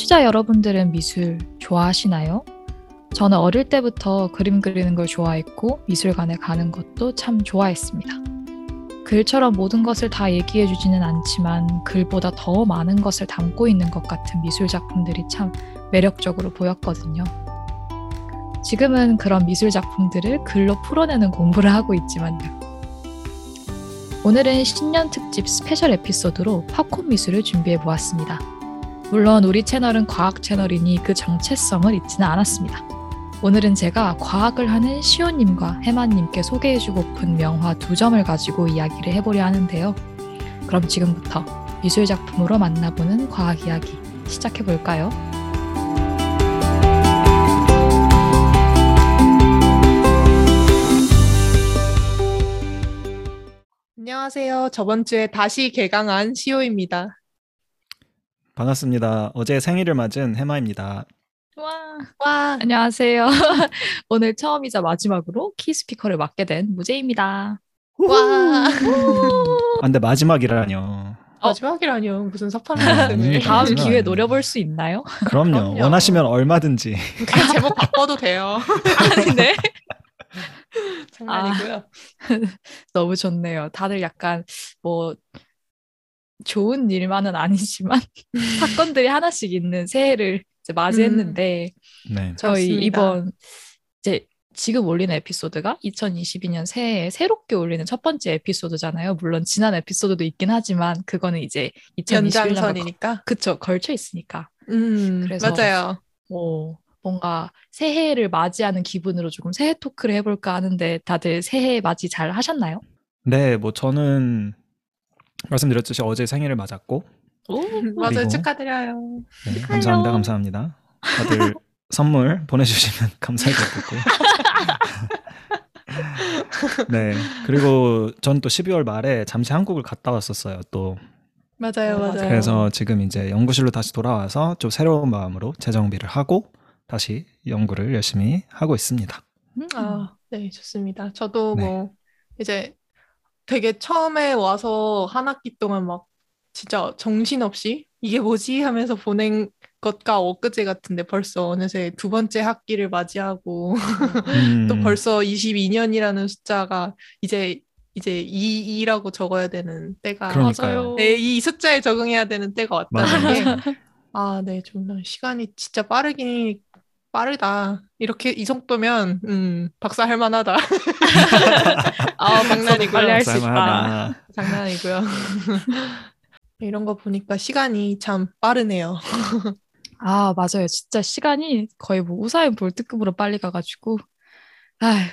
청취자 여러분들은 미술 좋아하시나요? 저는 어릴 때부터 그림 그리는 걸 좋아했고 미술관에 가는 것도 참 좋아했습니다. 글처럼 모든 것을 다 얘기해 주지는 않지만 글보다 더 많은 것을 담고 있는 것 같은 미술 작품들이 참 매력적으로 보였거든요. 지금은 그런 미술 작품들을 글로 풀어내는 공부를 하고 있지만요. 오늘은 신년 특집 스페셜 에피소드로 팝콘 미술을 준비해 보았습니다. 물론 우리 채널은 과학 채널이니 그 정체성을 잊지는 않았습니다. 오늘은 제가 과학을 하는 시호님과 해마님께 소개해주고픈 명화 두 점을 가지고 이야기를 해보려 하는데요. 그럼 지금부터 미술 작품으로 만나보는 과학 이야기 시작해 볼까요? 안녕하세요. 저번 주에 다시 개강한 시호입니다. 반갑습니다. 어제 생일을 맞은 해마입니다. 와, 와, 안녕하세요. 오늘 처음이자 마지막으로 키 스피커를 맡게 된 무제입니다. 와. 아, 근데 마지막이라뇨. 마지막이라뇨. 무슨 섭하는 아, 다음 기회 노려볼 수 있나요? 그럼요. 그럼요. 원하시면 얼마든지. 그냥 제목 바꿔도 돼요. 네. 장난이고요. 너무 좋네요. 다들 약간 뭐 좋은 일만은 아니지만 사건들이 하나씩 있는 새해를 이제 맞이했는데 네. 저희 그렇습니다. 이번 이제 지금 올리는 에피소드가 2022년 새해에 새롭게 올리는 첫 번째 에피소드잖아요. 물론 지난 에피소드도 있긴 하지만 그거는 이제 2021년과 연장선이니까. 그쵸 걸쳐 있으니까 음, 그래서- 맞아요. 뭐 뭔가 새해를 맞이하는 기분으로 조금 새해 토크를 해볼까 하는데 다들 새해 맞이 잘 하셨나요? 네, 뭐 저는 말씀드렸듯이 어제 생일을 맞았고, 오, 맞아요. 축하드려요. 네, 감사합니다, 감사합니다. 다들 선물 보내주시면 감사하겠고. 네, 그리고 전 또 12월 말에 잠시 한국을 갔다 왔었어요. 또 맞아요, 어, 맞아요. 맞아요. 그래서 지금 이제 연구실로 다시 돌아와서 좀 새로운 마음으로 재정비를 하고 다시 연구를 열심히 하고 있습니다. 음. 아, 네, 좋습니다. 저도 네. 뭐 이제 되게 처음에 와서 한 학기 동안 막 진짜 정신없이 이게 뭐지 하면서 보낸 것과 엊그제 같은데 벌써 어느새 두 번째 학기를 맞이하고 음, 또 벌써 22년이라는 숫자가 이제 이제 22라고 적어야 되는 때가 그러니까요. 네, 이 숫자에 적응해야 되는 때가 왔다는 맞아요. 게 아, 네, 좀 시간이 진짜 빠르긴 빠르다. 이렇게 이 정도면 음, 박사 할 만하다. 아, 장난이고요. 빨리 할 수 있다. 장난이고요. 이런 거 보니까 시간이 참 빠르네요. 아, 맞아요. 진짜 시간이 거의 뭐 우사인 볼트급으로 빨리 가가지고. 아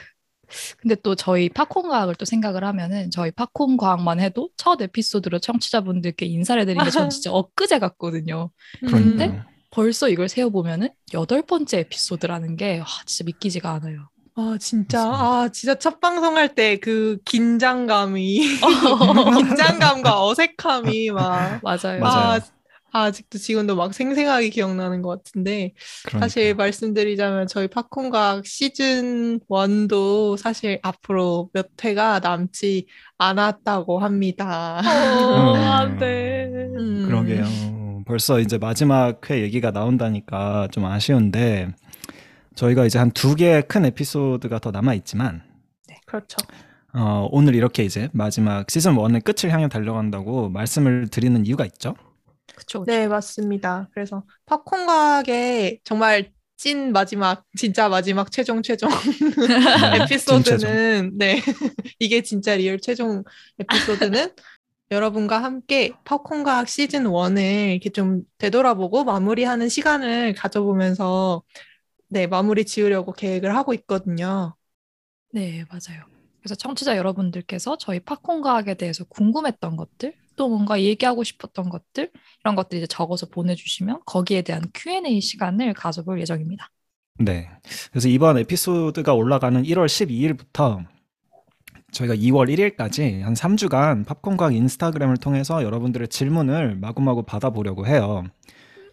근데 또 저희 팝콘 과학을 또 생각을 하면은 저희 팝콘 과학만 해도 첫 에피소드로 청취자분들께 인사를 드린 게 전 진짜 엊그제 같거든요. 그러니까요. 음, 벌써 이걸 세어보면은 여덟 번째 에피소드라는 게 와, 진짜 믿기지가 않아요. 아, 진짜, 맞습니다. 아, 진짜 첫 방송할 때 그 긴장감이, 긴장감과 어색함이 막, 맞아요. 맞아요. 아, 아직도 지금도 막 생생하게 기억나는 것 같은데, 사실 그러니까요. 말씀드리자면 저희 팝콘과학 시즌 1도 사실 앞으로 몇 회가 남지 않았다고 합니다. 어, 음. 안 돼. 음. 그러게요. 벌써 이제 마지막 회 얘기가 나온다니까 좀 아쉬운데 저희가 이제 한 두 개의 큰 에피소드가 더 남아 있지만 그렇죠. 어, 오늘 이렇게 이제 마지막 시즌 1의 끝을 향해 달려간다고 말씀을 드리는 이유가 있죠. 그쵸. 네, 맞습니다. 그래서 팝콘과학의 정말 찐 마지막, 진짜 마지막 최종 최종 네, 에피소드는 네 이게 진짜 real 최종 에피소드는 여러분과 함께 팝콘과학 시즌 1을 이렇게 좀 되돌아보고 마무리하는 시간을 가져보면서 네 마무리 지으려고 계획을 하고 있거든요. 네, 맞아요. 그래서 청취자 여러분들께서 저희 팝콘 과학에 대해서 궁금했던 것들, 또 뭔가 얘기하고 싶었던 것들, 이런 것들 이제 적어서 보내주시면 거기에 대한 Q&A 시간을 가져볼 예정입니다. 네. 그래서 이번 에피소드가 올라가는 1월 12일부터 저희가 2월 1일까지 한 3주간 팝콘과학 인스타그램을 통해서 여러분들의 질문을 마구마구 받아보려고 해요.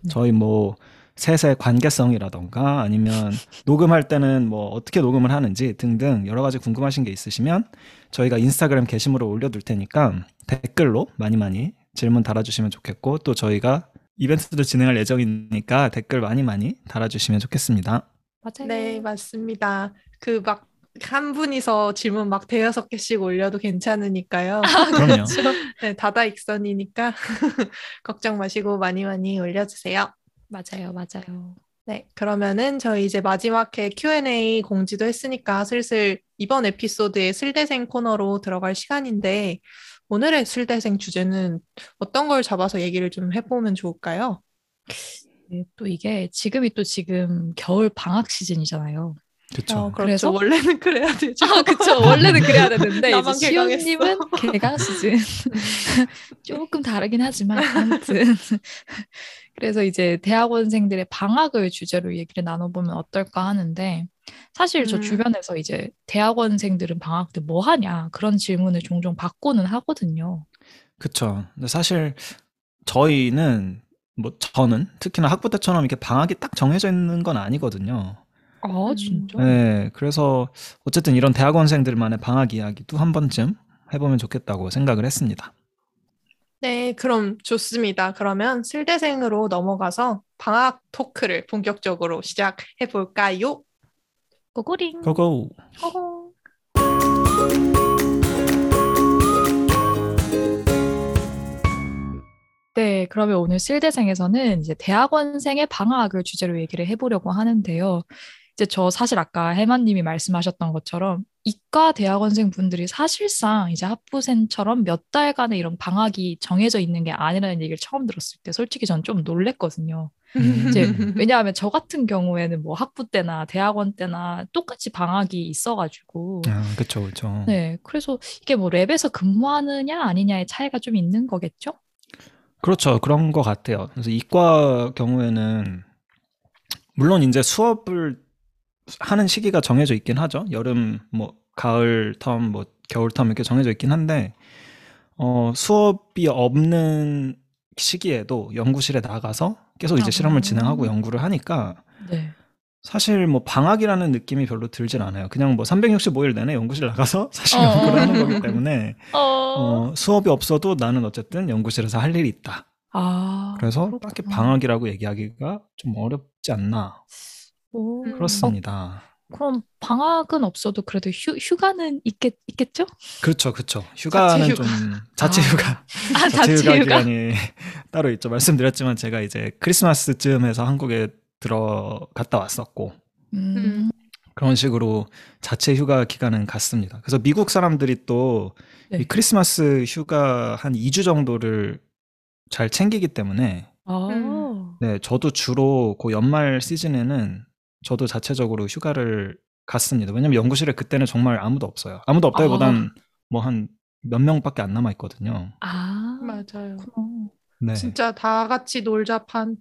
저희 뭐 셋의 관계성이라던가 아니면 녹음할 때는 뭐 어떻게 녹음을 하는지 등등 여러 가지 궁금하신 게 있으시면 저희가 인스타그램 게시물을 올려둘 테니까 댓글로 많이 많이 질문 달아주시면 좋겠고 또 저희가 이벤트도 진행할 예정이니까 댓글 많이 많이 달아주시면 좋겠습니다. 맞아요. 네, 맞습니다. 그 막 한 분이서 질문 막 대여섯 개씩 올려도 괜찮으니까요. 그럼요. 네, 다다익선이니까 걱정 마시고 많이 많이 올려주세요. 맞아요, 맞아요. 네, 그러면은 저희 이제 마지막 회 Q&A 공지도 했으니까 슬슬 이번 에피소드의 슬대생 코너로 들어갈 시간인데 오늘의 슬대생 주제는 어떤 걸 잡아서 얘기를 좀 해보면 좋을까요? 네, 또 이게 지금이 또 지금 겨울 방학 시즌이잖아요. 그렇죠. 어, 그렇죠. 그래서? 원래는 그래야 되죠. 아, 그쵸. 원래는 그래야 되는데, 이제. 시온님은 개강 시즌. 조금 다르긴 하지만, 아무튼. 그래서 이제 대학원생들의 방학을 주제로 얘기를 나눠보면 어떨까 하는데, 사실 저 음. 주변에서 이제 대학원생들은 방학 때 뭐 하냐, 그런 질문을 종종 받고는 하거든요. 그쵸. 근데 사실 저희는 뭐 저는 특히나 학부 때처럼 이렇게 방학이 딱 정해져 있는 건 아니거든요. 아, 음. 진짜? 네, 그래서 어쨌든 이런 대학원생들만의 방학 이야기도 한 번쯤 해보면 좋겠다고 생각을 했습니다. 네, 그럼 좋습니다. 그러면 슬대생으로 넘어가서 방학 토크를 본격적으로 시작해 볼까요? 고고링. 고고. 고고. 네, 그러면 오늘 실대생에서는 이제 대학원생의 방학을 주제로 얘기를 해보려고 하는데요. 이제 저 사실 아까 해마님이 말씀하셨던 것처럼 이과 대학원생 분들이 사실상 이제 학부생처럼 몇 달간의 이런 방학이 정해져 있는 게 아니라는 얘기를 처음 들었을 때 솔직히 전 좀 놀랬거든요. 이제 왜냐하면 저 같은 경우에는 뭐 학부 때나 대학원 때나 똑같이 방학이 있어가지고 아, 그쵸, 그쵸. 네 그래서 이게 뭐 랩에서 근무하느냐 아니냐의 차이가 좀 있는 거겠죠? 그렇죠. 그런 것 같아요. 그래서 이과 경우에는 물론 이제 수업을 하는 시기가 정해져 있긴 하죠. 여름, 뭐 가을 텀, 뭐 겨울 텀 이렇게 정해져 있긴 한데 어, 수업이 없는 시기에도 연구실에 나가서 계속 이제 아. 실험을 진행하고 연구를 하니까 네. 사실 뭐 방학이라는 느낌이 별로 들진 않아요. 그냥 뭐 365일 내내 연구실 나가서 사실 어. 연구를 하는 거기 때문에 어. 어, 수업이 없어도 나는 어쨌든 연구실에서 할 일이 있다. 아 그래서 그렇구나. 딱히 방학이라고 얘기하기가 좀 어렵지 않나 오. 그렇습니다. 어, 그럼 방학은 없어도 그래도 휴, 휴가는 있겠, 있겠죠? 그렇죠, 그렇죠. 휴가는 자체 좀 휴가. 자체 아. 휴가, 아 자체 휴가 자체 휴가. 기간이 따로 있죠. 말씀드렸지만 제가 이제 크리스마스쯤에서 한국에 들어갔다 왔었고 음. 그런 식으로 자체 휴가 기간은 갔습니다. 그래서 미국 사람들이 또이 네. 크리스마스 휴가 한 2주 정도를 잘 챙기기 때문에 아. 음. 네, 저도 주로 그 연말 시즌에는 저도 자체적으로 휴가를 갔습니다. 왜냐면 연구실에 그때는 정말 아무도 없어요. 아무도 없다기보단 뭐한 몇 명밖에 안 남아 있거든요. 아. 맞아요. 네, 진짜 다 같이 놀자판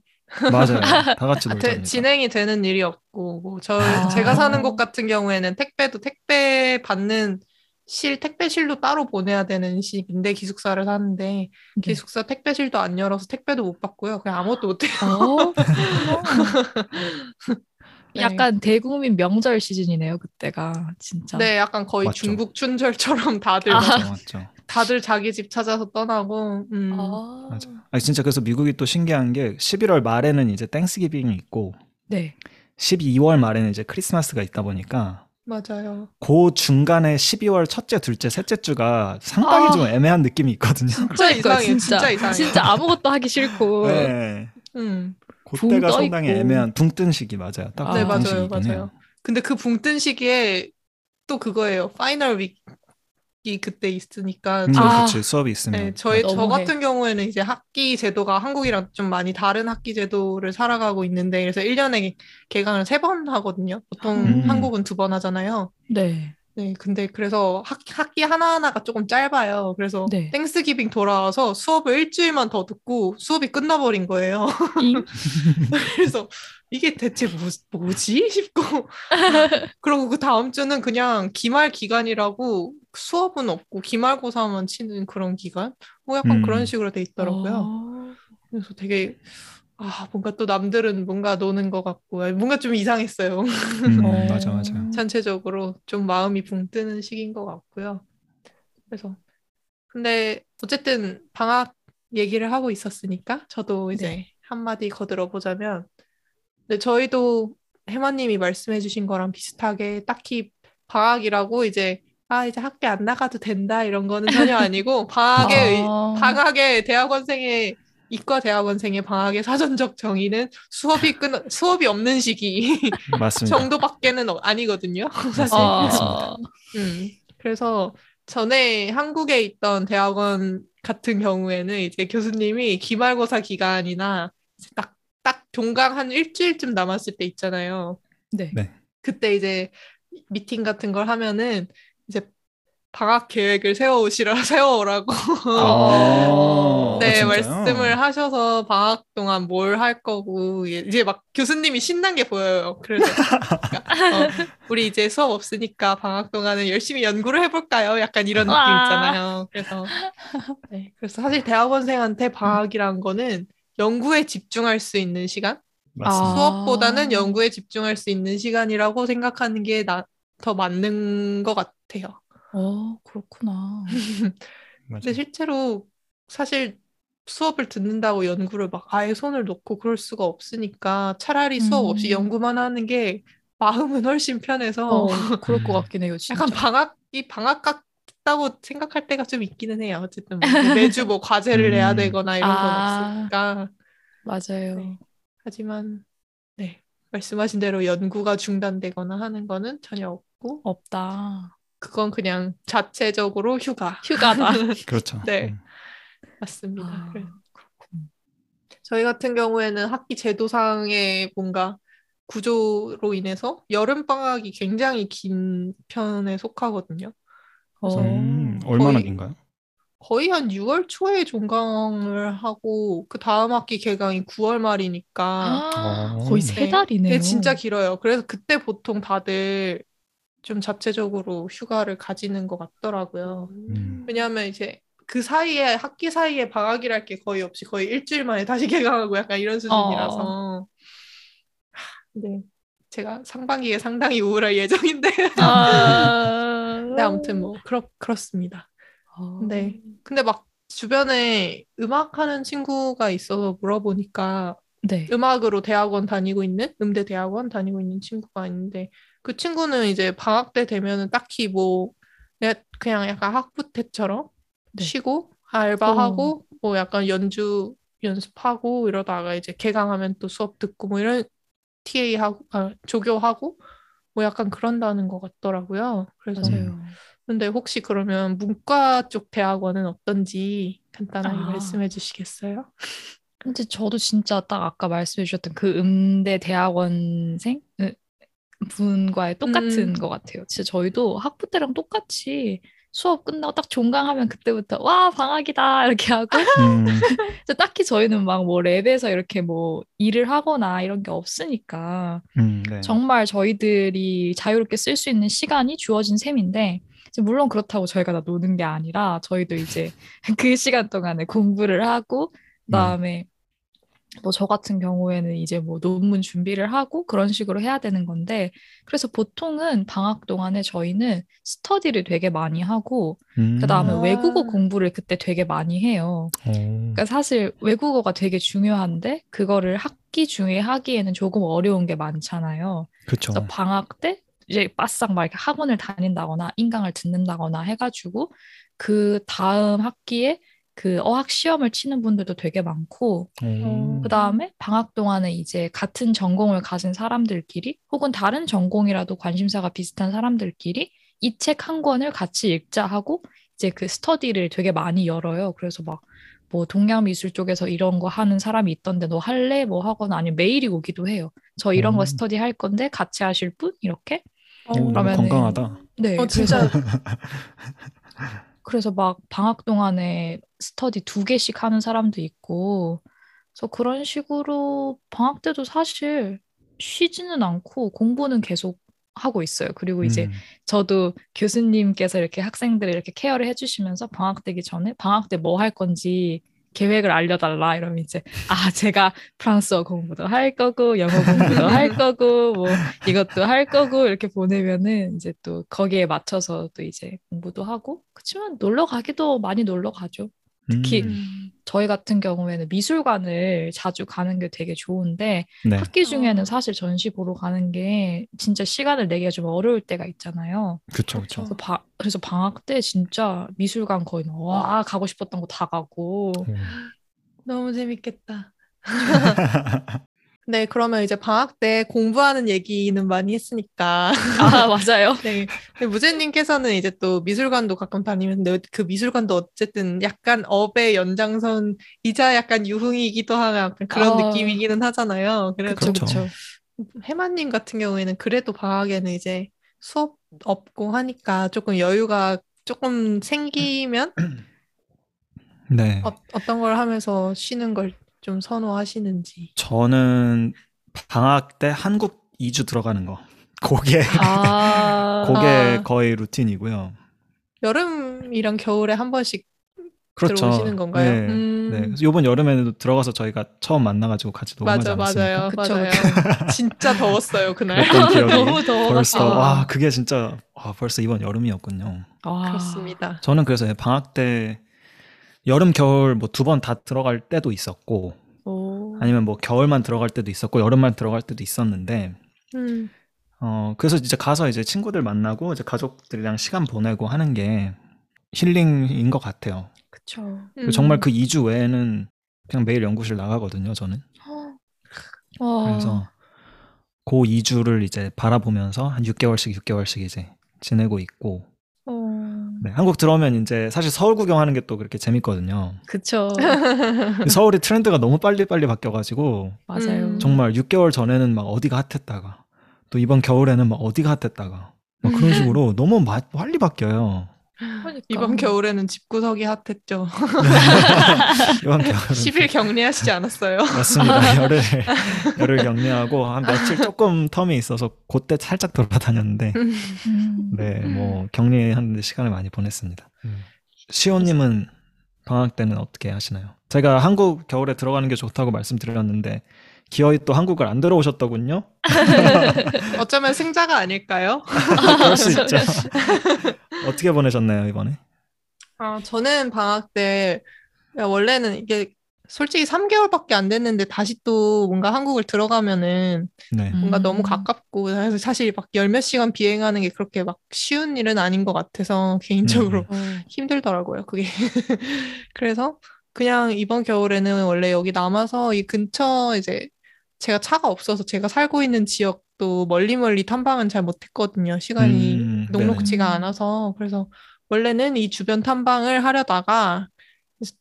맞아요. 다 같이 아, 놀자. 되- 진행이 되는 일이 없고 뭐 저 아. 제가 사는 곳 같은 경우에는 택배도 택배 받는 실 택배실로 따로 보내야 되는 식인데 기숙사를 사는데 네. 기숙사 택배실도 안 열어서 택배도 못 받고요. 그냥 아무것도 못 해요. 어, 네. 약간 대국민 명절 시즌이네요, 그때가 진짜. 네, 약간 거의 맞죠. 중국 춘절처럼 다들 아. 맞죠, 맞죠. 다들 자기 집 찾아서 떠나고 음. 아. 맞아. 아 진짜 그래서 미국이 또 신기한 게 11월 말에는 이제 땡스기빙이 있고 네. 12월 말에는 이제 크리스마스가 있다 보니까 맞아요. 그 중간에 12월 첫째, 둘째, 셋째 주가 상당히 아. 좀 애매한 느낌이 있거든요. 진짜 이상해요. 진짜 이상해요. 진짜 아무것도 하기 싫고. 네. 음. 그때가 붕 상당히 떠있고. 애매한 붕뜬 시기 맞아요. 딱 아. 네, 맞아요. 맞아요. 해요. 근데 그 붕뜬 시기에 또 그거예요. final week이 그때 있으니까 음, 저- 아. 그치 수업이 있으면 네, 저희 저 너무해. 같은 경우에는 이제 학기 제도가 한국이랑 좀 많이 다른 학기 제도를 살아가고 있는데 그래서 1년에 개강을 세 번 하거든요. 보통 음. 한국은 두 번 하잖아요. 네. 네, 근데 그래서 학, 학기 하나하나가 조금 짧아요. 그래서 네. 땡스기빙 돌아와서 수업을 일주일만 더 듣고 수업이 끝나버린 거예요. 잉? 그래서 이게 대체 뭐, 뭐지? 싶고 그리고 그 다음 주는 그냥 기말 기간이라고 수업은 없고 기말고사만 치는 그런 기간? 뭐 약간 음. 그런 식으로 돼 있더라고요. 아. 그래서 되게 아 뭔가 또 남들은 뭔가 노는 것 같고 뭔가 좀 이상했어요. 음, 어. 맞아 맞아. 전체적으로 좀 마음이 붕 뜨는 시기인 것 같고요. 그래서 근데 어쨌든 방학 얘기를 하고 있었으니까 저도 이제 네. 한마디 거들어 보자면, 네, 저희도 해마님이 말씀해주신 거랑 비슷하게 딱히 방학이라고 이제 아 이제 학교 안 나가도 된다 이런 거는 전혀 아니고 방학의 아. 방학의 대학원생의 이과 대학원생의 방학의 사전적 정의는 수업이 끊 수업이 없는 시기. 정도밖에는 어- 아니거든요. 사실. 아. 음, 그래서 전에 한국에 있던 대학원 같은 경우에는 이제 교수님이 기말고사 기간이나 딱, 딱 종강 한 일주일쯤 남았을 때 있잖아요. 네. 네. 그때 이제 미팅 같은 걸 하면은 이제 방학 계획을 세워오시라, 세워오라고 아, 네, 진짜요? 말씀을 하셔서 방학 동안 뭘 할 거고, 이제 막 교수님이 신난 게 보여요. 그래서, 그러니까, 어, 우리 이제 수업 없으니까 방학 동안은 열심히 연구를 해볼까요? 약간 이런 느낌 와. 있잖아요. 그래서, 네, 그래서 사실 대학원생한테 방학이란 거는 연구에 집중할 수 있는 시간? 맞습니다. 아. 수업보다는 연구에 집중할 수 있는 시간이라고 생각하는 게 나, 더 맞는 것 같아요. 어, 그렇구나. 근데 실제로 사실 수업을 듣는다고 연구를 막 아예 손을 놓고 그럴 수가 없으니까 차라리 수업 없이 음. 연구만 하는 게 마음은 훨씬 편해서 어, 그럴 것 음. 같긴 해요, 진짜. 약간 방학이 방학 같다고 생각할 때가 좀 있기는 해요. 어쨌든 뭐 매주 뭐 과제를 내야 음. 되거나 이런 건 아. 없으니까. 맞아요. 네. 하지만 네. 말씀하신 대로 연구가 중단되거나 하는 거는 전혀 없고 없다. 그건 그냥 자체적으로 휴가. 휴가다. 그렇죠. 네. 음. 맞습니다. 아, 그래서. 저희 같은 경우에는 학기 제도상의 뭔가 구조로 인해서 여름 방학이 굉장히 긴 편에 속하거든요. 어. 음, 얼마나 거의- 긴가요? 거의 한 6월 초에 종강을 하고 그 다음 학기 개강이 9월 말이니까 아, 어. 거의 세 네. 달이네요. 그게 진짜 길어요. 그래서 그때 보통 다들 좀 자체적으로 휴가를 가지는 것 같더라고요. 음. 왜냐하면 이제 그 사이에 학기 사이에 방학이랄 게 거의 없이 거의 일주일 만에 다시 개강하고 약간 이런 수준이라서 하, 네 제가 상반기에 상당히 우울할 예정인데 아. 네 아무튼 뭐 그렇 그렇습니다. 어. 네 근데 막 주변에 음악하는 친구가 있어서 물어보니까 네. 음악으로 대학원 다니고 있는 음대 대학원 다니고 있는 친구가 있는데 그 친구는 이제 방학 때 되면은 딱히 뭐 그냥 약간 학부 때처럼 네. 쉬고 알바하고 뭐 약간 연주 연습하고 이러다가 이제 개강하면 또 수업 듣고 뭐 이런 TA 하고 아, 조교하고 뭐 약간 그런다는 것 같더라고요. 그래서 맞아요. 근데 혹시 그러면 문과 쪽 대학원은 어떤지 간단하게 아. 말씀해 주시겠어요? 근데 저도 진짜 딱 아까 말씀해 주셨던 그 음대 대학원생 으, 분과의 똑같은 음. 것 같아요. 진짜 저희도 학부 때랑 똑같이 수업 끝나고 딱 종강하면 그때부터 와 방학이다 이렇게 하고 음, 딱히 저희는 막 뭐 랩에서 이렇게 뭐 일을 하거나 이런 게 없으니까 음, 네. 정말 저희들이 자유롭게 쓸 수 있는 시간이 주어진 셈인데 이제 물론 그렇다고 저희가 다 노는 게 아니라 저희도 이제 그 시간 동안에 공부를 하고 그다음에 뭐저 같은 경우에는 이제 뭐 논문 준비를 하고 그런 식으로 해야 되는 건데 그래서 보통은 방학 동안에 저희는 스터디를 되게 많이 하고 음, 그다음에 아. 외국어 공부를 그때 되게 많이 해요. 어, 그러니까 사실 외국어가 되게 중요한데 그거를 학기 중에 하기에는 조금 어려운 게 많잖아요. 그쵸. 그래서 방학 때 이제 바싹 막 이렇게 학원을 다닌다거나 인강을 듣는다거나 해가지고 그 다음 학기에 그 어학 시험을 치는 분들도 되게 많고 오, 그 다음에 방학 동안에 이제 같은 전공을 가진 사람들끼리 혹은 다른 전공이라도 관심사가 비슷한 사람들끼리 이 책 한 권을 같이 읽자 하고 이제 그 스터디를 되게 많이 열어요. 그래서 막 뭐 동양 미술 쪽에서 이런 거 하는 사람이 있던데 너 할래? 뭐 하거나 아니면 메일이 오기도 해요. 저 이런 음. 거 스터디 할 건데 같이 하실 분? 이렇게? 오, 너무 그러면은- 건강하다. 네. 어, 그래서 진짜 그래서 막 방학 동안에 스터디 두 개씩 하는 사람도 있고, 그래서 그런 식으로 방학 때도 사실 쉬지는 않고 공부는 계속 하고 있어요. 그리고 이제 음, 저도 교수님께서 이렇게 학생들을 이렇게 케어를 해주시면서 방학 되기 전에 방학 때 뭐 할 건지 계획을 알려달라 이러면 이제 아 제가 프랑스어 공부도 할 거고 영어 공부도 할 거고 뭐 이것도 할 거고 이렇게 보내면은 이제 또 거기에 맞춰서 또 이제 공부도 하고 그치만 놀러 가기도 많이 놀러 가죠. 특히 음. 저희 같은 경우에는 미술관을 자주 가는 게 되게 좋은데 네. 학기 중에는 어. 사실 전시 보러 가는 게 진짜 시간을 내기가 좀 어려울 때가 있잖아요. 그쵸, 그쵸. 그래서, 바- 그래서 방학 때 진짜 미술관 거의 와 가고 싶었던 거 다 가고 음. 너무 재밌겠다. 네, 그러면 이제 방학 때 공부하는 얘기는 많이 했으니까. 아 맞아요. 네. 근데 무제님께서는 이제 또 미술관도 가끔 다니는데 그 미술관도 어쨌든 약간 업의 연장선이자 약간 유흥이기도 약간 그런 아. 느낌이기는 하잖아요. 그래서 그렇죠. 해마님 같은 경우에는 그래도 방학에는 이제 수업 없고 하니까 조금 여유가 조금 생기면 네. 어, 어떤 걸 하면서 쉬는 걸 좀 선호하시는지. 저는 방학 때 한국 2주 들어가는 거. 그게, 아 그게 아. 거의 루틴이고요. 여름이랑 겨울에 한 번씩 그렇죠. 들어오시는 건가요? 네. 음. 네. 그래서 이번 여름에는 들어가서 저희가 처음 만나가지고 같이 녹음하지 맞아, 않았습니까? 맞아요, 그쵸, 맞아요. 진짜 더웠어요 그날. 너무 더워가지고. 벌써 아. 와 그게 진짜 와 벌써 이번 여름이었군요. 아, 그렇습니다. 저는 그래서 방학 때 여름 겨울 뭐 두 번 다 들어갈 때도 있었고 오. 아니면 뭐 겨울만 들어갈 때도 있었고 여름만 들어갈 때도 있었는데 음. 어 그래서 이제 가서 이제 친구들 만나고 이제 가족들이랑 시간 보내고 하는 게 힐링인 것 같아요. 그쵸. 그리고 정말 음. 그 2주 외에는 그냥 매일 연구실 나가거든요, 저는. 어, 그래서 그 2주를 이제 바라보면서 한 6개월씩 6개월씩 이제 지내고 있고 어. 네, 한국 들어오면 이제 사실 서울 구경하는 게 또 그렇게 재밌거든요. 그쵸. 서울이 트렌드가 너무 빨리빨리 바뀌어가지고 맞아요. 음. 정말 6개월 전에는 막 어디가 핫했다가 또 이번 겨울에는 막 어디가 핫했다가 막 그런 음. 식으로 너무 마- 빨리 바뀌어요. 그러니까. 이번 겨울에는 집구석이 핫했죠. 이번 겨울은 10일 격리하시지 않았어요? 맞습니다. 열을 열을 격리하고 한 며칠 조금 텀이 있어서 그때 살짝 돌아다녔는데 음. 네, 뭐 격리하는 데 시간을 많이 보냈습니다. 시호 님은 방학 때는 어떻게 하시나요? 제가 한국 겨울에 들어가는 게 좋다고 말씀드렸는데 기어이 또 한국을 안 들어오셨더군요. 어쩌면 승자가 아닐까요? 그럴 수 있죠. 어떻게 보내셨나요 이번에? 아, 저는 방학 때 야, 원래는 이게 솔직히 3개월밖에 안 됐는데 다시 또 뭔가 한국을 들어가면은 네, 뭔가 음. 너무 가깝고 그래서 사실 막 열 몇 시간 비행하는 게 그렇게 막 쉬운 일은 아닌 것 같아서 개인적으로 어. 힘들더라고요, 그게. 그래서 그냥 이번 겨울에는 원래 여기 남아서 이 근처 이제 제가 차가 없어서 제가 살고 있는 지역도 멀리 멀리 탐방은 잘 못했거든요. 시간이 음, 녹록지가 네네. 않아서. 그래서 원래는 이 주변 탐방을 하려다가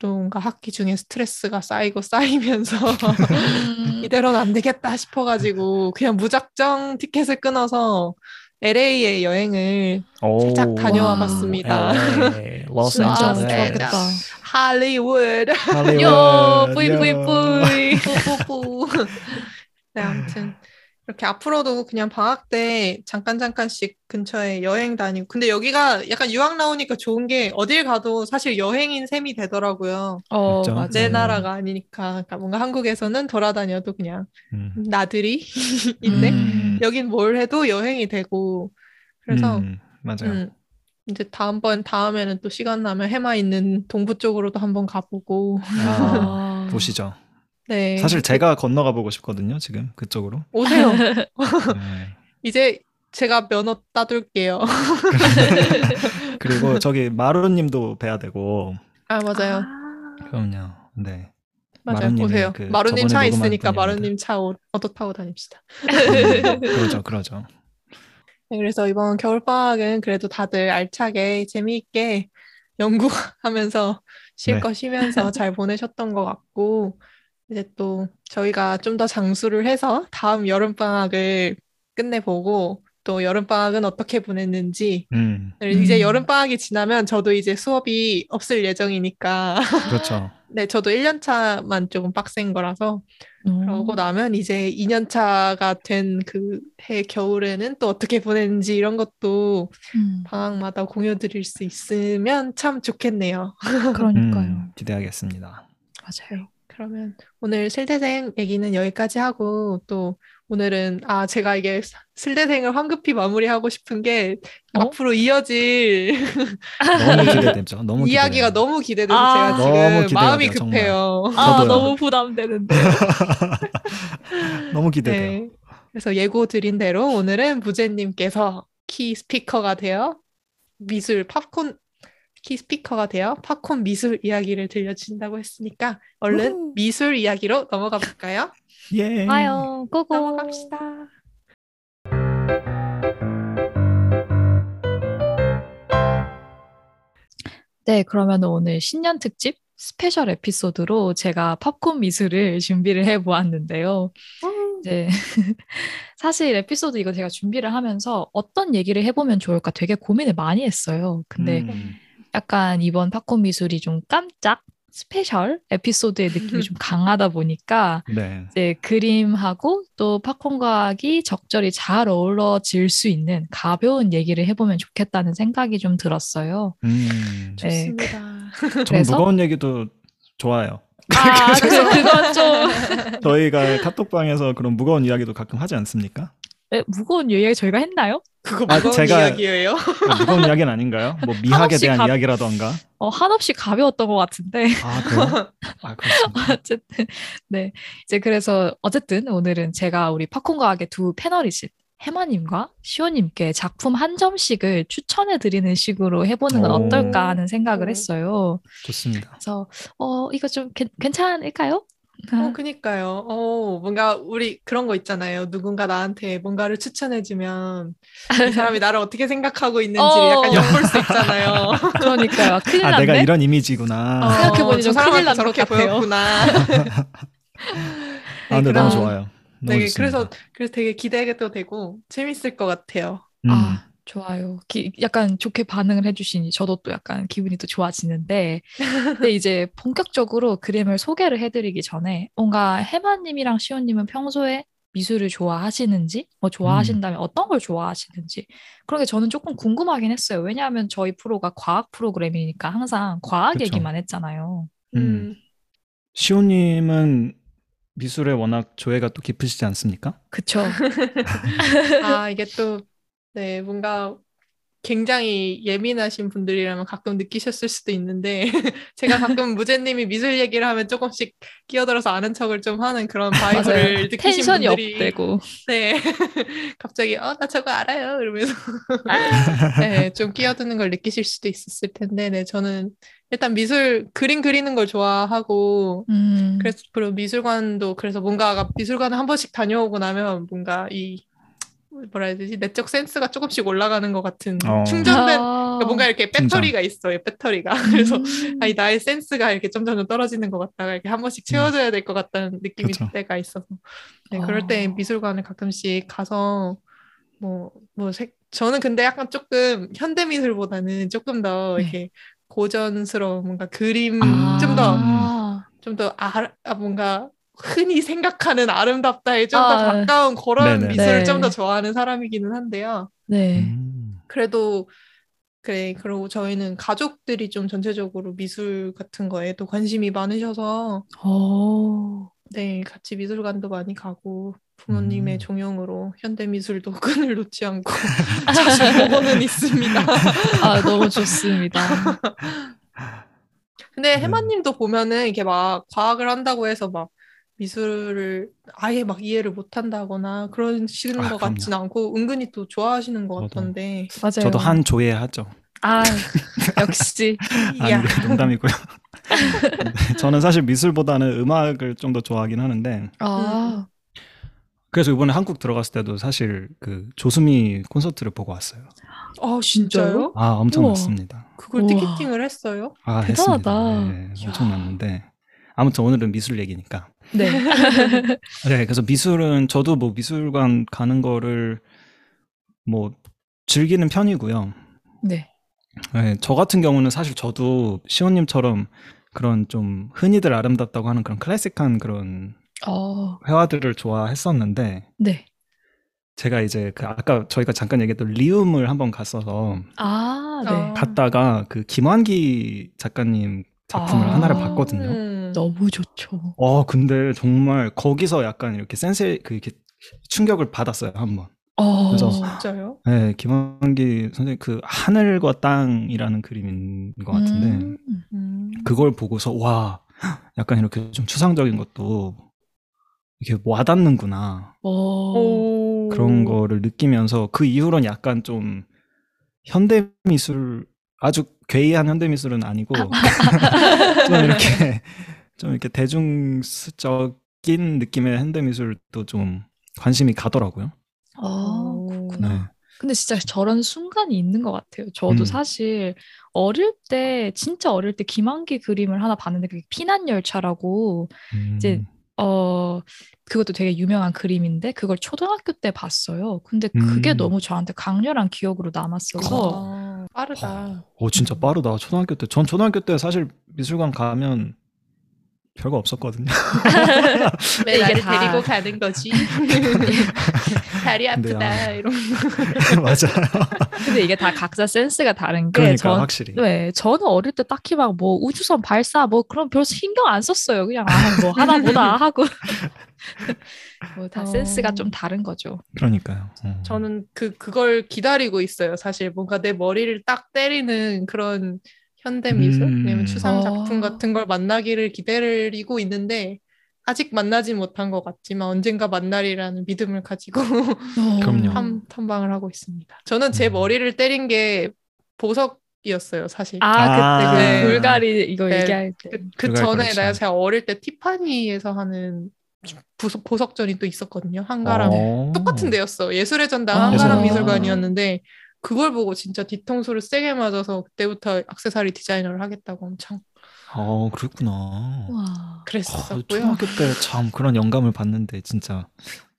또 뭔가 학기 중에 스트레스가 쌓이고 쌓이면서 음. 이대로는 안 되겠다 싶어가지고 그냥 무작정 티켓을 끊어서 LA에 여행을 오, 살짝 다녀와 와. 봤습니다. LA, 로스 아, 앤젤레스, 좋았겠다. 할리우드. 할리우드, 요, 뿌이 뿌이 요. 뿌이. 뿌뿌뿌. 네, 아무튼 이렇게 앞으로도 그냥 방학 때 잠깐 잠깐씩 근처에 여행 다니고. 근데 여기가 약간 유학 나오니까 좋은 게 어딜 가도 사실 여행인 셈이 되더라고요. 어? 맞아요. 내 네. 나라가 아니니까. 그러니까 뭔가 한국에서는 돌아다녀도 그냥 음. 나들이 인데 음. 여긴 뭘 해도 여행이 되고. 그래서 음, 맞아요. 음, 이제 다음번 다음에는 또 시간 나면 해마 있는 동부 쪽으로도 한번 가보고. 아, 아. 보시죠. 네. 사실 제가 건너가 보고 싶거든요. 지금 그쪽으로. 오세요. 네. 이제 제가 면허 따둘게요. 그리고 저기 마루님도 뵈야 되고. 아, 맞아요. 그럼요. 네. 맞아요. 마루님의 오세요. 그 마루님 차 있으니까. 마루님 차 오- 얻어 타고 다닙시다. 그러죠, 그러죠. 네, 그래서 이번 겨울방학은 그래도 다들 알차게 재미있게 연구하면서 쉴 네. 거 쉬면서 잘 보내셨던 것 같고 이제 또 저희가 좀 더 장수를 해서 다음 여름방학을 끝내보고 또 여름방학은 어떻게 보냈는지 음, 이제 음. 여름방학이 지나면 저도 이제 수업이 없을 예정이니까 그렇죠. 네, 저도 1년 차만 조금 빡센 거라서 음. 그러고 나면 이제 2년 차가 된 그 해 겨울에는 또 어떻게 보냈는지 이런 것도 음, 방학마다 공유 드릴 수 있으면 참 좋겠네요. 그러니까요. 음, 기대하겠습니다. 맞아요. 그러면 오늘 실태생 얘기는 여기까지 하고 또 오늘은 아 제가 이게 슬대생을 황급히 마무리하고 싶은 게 어? 앞으로 이어질 너무 기대되죠. 너무 이야기가 기대돼요. 너무 기대돼서 아. 제가 너무 지금 마음이 돼요. 급해요. 아, 저도요. 너무 부담되는데. 너무 기대돼요. 네. 그래서 예고 드린 대로 오늘은 부제님께서 키 스피커가 되어 미술 팝콘 키 스피커가 되어 팝콘 미술 이야기를 들려주신다고 했으니까 얼른 우후. 미술 이야기로 넘어가 볼까요? 예. 와요, 고고. 넘어갑시다. 네, 그러면 오늘 신년 특집 special 에피소드로 제가 팝콘 미술을 준비를 해 보았는데요. 이제 사실 에피소드 이거 제가 준비를 하면서 어떤 얘기를 해보면 좋을까 되게 고민을 많이 했어요. 근데 음, 약간 이번 팝콘 미술이 좀 깜짝 special 에피소드의 느낌이 좀 강하다 보니까 네. 이제 그림하고 또 팝콘 과학이 적절히 잘 어우러질 수 있는 가벼운 얘기를 해보면 좋겠다는 생각이 좀 들었어요. 음, 네. 좋습니다. 좀 그래서? 무거운 얘기도 좋아요. 아, 그래서 그건 좀 저희가 카톡방에서 그런 무거운 이야기도 가끔 하지 않습니까? 네, 무거운 얘기 저희가 했나요? 그거 아, 무거운 제가- 이야기예요. 무거운 이야기는 아닌가요? 뭐 미학에 대한 가- 이야기라던가. 어, 한없이 가벼웠던 것 같은데. 아, 그래요? 아, 그렇습니다. 어쨌든, 네. 이제 그래서 어쨌든 오늘은 제가 우리 팝콘 과학의 두 패널이신 해마님과 시호님께 작품 한 점씩을 추천해 드리는 식으로 해보는 건 오. 어떨까 하는 생각을 오. 했어요. 좋습니다. 그래서, 어, 이거 좀 괜- 괜찮을까요? 어, 그니까요. 어, 뭔가 우리 그런 거 있잖아요. 누군가 나한테 뭔가를 추천해주면 이 사람이 나를 어떻게 생각하고 있는지를 어. 약간 엿볼 수 있잖아요. 그러니까요. 큰일 아, 났네. 내가 이런 이미지구나. 어, 생각해보니 저좀 큰일 난것 저렇게 같아요. 보였구나. 아, 근데 그럼- 너무 좋아요. 너무 네, 좋습니다. 그래서 그래서 되게 기대도 되고 재밌을 것 같아요. 음, 아, 좋아요. 기- 약간 좋게 반응을 해주시니 저도 또 약간 기분이 또 좋아지는데, 근데 이제 본격적으로 그림을 소개를 해드리기 전에 뭔가 해마님이랑 시온님은 평소에 미술을 좋아하시는지, 뭐 좋아하신다면 어떤 걸 좋아하시는지 그런 게 저는 조금 궁금하긴 했어요. 왜냐하면 저희 프로가 과학 프로그램이니까 항상 과학 그쵸. 얘기만 했잖아요. 음. 음. 시호님은 미술에 워낙 조예가 또 깊으시지 않습니까? 그쵸? 아, 이게 또, 네, 뭔가 굉장히 예민하신 분들이라면 가끔 느끼셨을 수도 있는데, 제가 가끔 무제님이 미술 얘기를 하면 조금씩 끼어들어서 아는 척을 좀 하는 그런. vibe를 느끼신 tension이 분들이, up되고. 네, 갑자기, 어, 나 저거 알아요. 이러면서, 아. 네, 좀 끼어드는 걸 느끼실 수도 있었을 텐데, 네, 저는 일단 미술, 그림 그리는 걸 좋아하고, 음, 그래서 그리고 미술관도 그래서 뭔가 미술관을 한 번씩 다녀오고 나면 뭔가 이 뭐라 해야 되지 내적 센스가 조금씩 올라가는 것 같은 어. 충전된 아. 그러니까 뭔가 이렇게. 배터리가 있어요 배터리가 그래서 음. 아니 나의 센스가 이렇게 점점 떨어지는 것 같다가 이렇게 한 번씩 채워줘야 될 것 같다는 느낌이 그쵸. 들 때가 있어서 네 그럴 때 어. 미술관을 가끔씩 가서 뭐뭐 저는 근데 약간 조금 현대 미술보다는 조금 더 네. 이렇게 고전스러운 뭔가 그림 아. 좀더 아. 좀더 아, 아, 뭔가 흔히 생각하는 아름답다에 좀더 아. 가까운 그런 네네. 미술을 네. 좀더 좋아하는 사람이기는 한데요. 네. 음. 그래도 그래 그리고 저희는 가족들이 좀 전체적으로 미술 같은 거에 또 관심이 많으셔서 오. 네 같이 미술관도 많이 가고 부모님의 음. 종용으로 현대 미술도 끈을 놓지 않고 자주 보고는 있습니다. 아, 너무 좋습니다. 근데 네. 해마님도 보면은 이렇게 막 과학을 한다고 해서 막 미술을 아예 막 이해를 못 한다거나 그러시는 아, 것 그럼요. 같진 않고 은근히 또 좋아하시는 것 저도. 같던데. 맞아요. 저도 한 조예하죠. 아, 역시. 야. 아니, 농담이고요. 네, 저는 사실 미술보다는 음악을 좀 더 좋아하긴 하는데 아, 그래서 이번에 한국 들어갔을 때도 사실 그 조수미 콘서트를 보고 왔어요. 아 진짜요? 아. 엄청났습니다. 그걸 우와. 티켓팅을 했어요? 아 대단하다. 했습니다. 네, 엄청났는데 아무튼 오늘은 미술 얘기니까. 네. 네, 그래서 미술은 저도 뭐 미술관 가는 거를 뭐 즐기는 편이고요. 네. 네, 저 같은 경우는 사실 저도 시온님처럼 그런 좀 흔히들 아름답다고 하는 그런 클래식한 그런 어, 회화들을 좋아했었는데 네. 제가 이제 그 아까 저희가 잠깐 얘기했던 리움을 한번 갔어서 아, 네. 어. 갔다가 그 김환기 작가님 작품을 아. 하나를 봤거든요. 음. 너무 좋죠. 어 근데 정말 거기서 약간 이렇게 센세 그 이렇게 충격을 받았어요 한번. 어, 그래서- 진짜요? 네, 김원기 선생님 그 하늘과 땅이라는 그림인 것 같은데 음, 음. 그걸 보고서 와 약간 이렇게 좀 추상적인 것도 이게 와닿는구나 어, 오. 그런 거를 느끼면서 그 이후로는 약간 좀 현대 미술 아주 괴이한 현대 미술은 아니고 좀 이렇게 좀 이렇게 대중적인 느낌의 현대 미술도 좀 관심이 가더라고요. 아, 오. 그렇구나. 네. 근데 진짜 저런 순간이 있는 것 같아요. 저도 음. 사실 어릴 때 진짜 어릴 때 김한기 그림을 하나 봤는데 그게 피난 열차라고 음, 이제 어 그것도 되게 유명한 그림인데 그걸 초등학교 때 봤어요. 근데 그게 음. 너무 저한테 강렬한 기억으로 남았어서 아, 빠르다. 어 진짜 빠르다. 초등학교 때. 전 초등학교 때 사실 미술관 가면 별거 없었거든요. 왜 이게 나를 다- 데리고 가는 거지? 다리 아프다 아. 이런. 맞아요. 근데 이게 다 각자 센스가 다른 게 그러니까 전, 확실히. 네, 저는 어릴 때 딱히 막 뭐 우주선 발사 뭐 그런 별 신경 안 썼어요. 그냥 아, 뭐 하나 보다 하고 뭐다 어. 센스가 좀 다른 거죠. 그러니까요. 어. 저는 그 그걸 기다리고 있어요. 사실 뭔가 내 머리를 딱 때리는 그런 현대 미술, 음. 아니면 추상 어. 작품 같은 걸 만나기를 기다리고 있는데 아직 만나진 못한 것 같지만 언젠가 만나리라는 믿음을 가지고 그럼요. 탐, 탐방을 하고 있습니다. 저는 제 음. 머리를 때린 게 보석이었어요, 사실. 아, 아. 그때 그 네. 불가리 이거 네. 얘기할 때. 그, 그 전에 컬렉션. 내가 제가 어릴 때 티파니에서 하는 보석, 보석전이 또 있었거든요. 한가람. 어. 똑같은 데였어. 예술의 전당 아. 한가람 예술의 미술관이었는데 그걸 보고 진짜 뒤통수를 세게 맞아서 그때부터 액세서리 디자이너를 하겠다고 엄청 어, 그랬구나. 와. 아, 그랬었고요. 초등학교 때 참 그런 영감을 받는데 진짜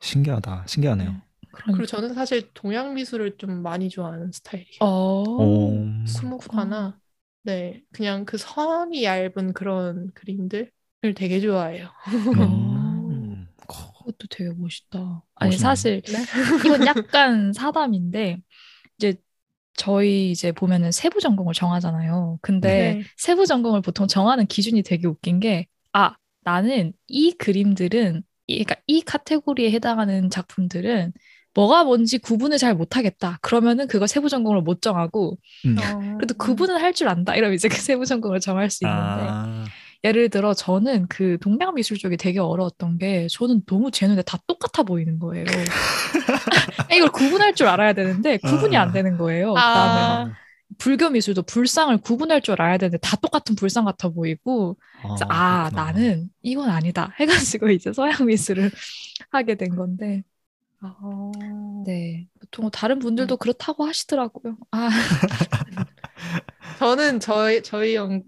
신기하다. 신기하네요. 그러니까. 그리고 저는 사실 동양 미술을 좀 많이 좋아하는 스타일이에요. 어. 오. 수묵화나 네 그냥 그 선이 얇은 그런 그림들을 되게 좋아해요. 음. 어, 그것도 되게 멋있다. 아니 멋있네. 사실 이건 약간 사담인데 이제 저희 이제 보면은 세부 전공을 정하잖아요. 근데 네. 세부 전공을 보통 정하는 기준이 되게 웃긴 게 아, 나는 이 그림들은 이, 그러니까 이 카테고리에 해당하는 작품들은 뭐가 뭔지 구분을 잘 못하겠다. 그러면은 그거 세부 전공을 못 정하고 음. 어, 그래도 구분은 할 줄 안다. 이러면 이제 그 세부 전공을 정할 수 있는데 아, 예를 들어 저는 그 동양 미술 쪽이 되게 어려웠던 게 저는 너무 제 눈에 다 똑같아 보이는 거예요. 이걸 구분할 줄 알아야 되는데 구분이 안 되는 거예요. 아. 불교 미술도 불상을 구분할 줄 알아야 되는데 다 똑같은 불상 같아 보이고 그래서 아, 그렇구나. 나는 이건 아니다 해가지고 이제 서양 미술을 하게 된 건데 어. 네 보통 다른 분들도 그렇다고 하시더라고요. 아 저는 저희 저희 연,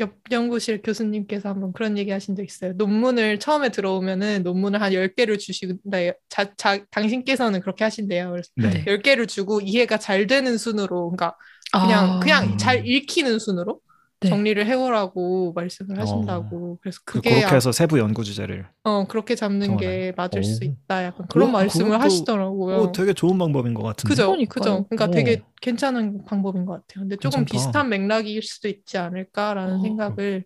옆 연구실 교수님께서 한번 그런 얘기 하신 적 있어요. 논문을 처음에 들어오면은 논문을 한 10개를 주시고 네, 자, 자, 당신께서는 그렇게 하신대요. 그래서 네. 10개를 주고 이해가 잘 되는 순으로 그러니까 그냥 아, 그냥 잘 읽히는 순으로 네. 정리를 해오라고 말씀을 하신다고. 그래서 그게 그렇게 아- 해서 세부 연구 주제를. 어 그렇게 잡는 정하나요? 게 맞을 수 오. 있다. 약간 그런 그거- 말씀을 하시더라고요. 오, 되게 좋은 방법인 것 같은데. 그죠. 그죠. 그러니까 오. 되게 괜찮은 방법인 것 같아요. 근데 조금 괜찮다. 비슷한 맥락일 수도 있지 않을까라는 어. 생각을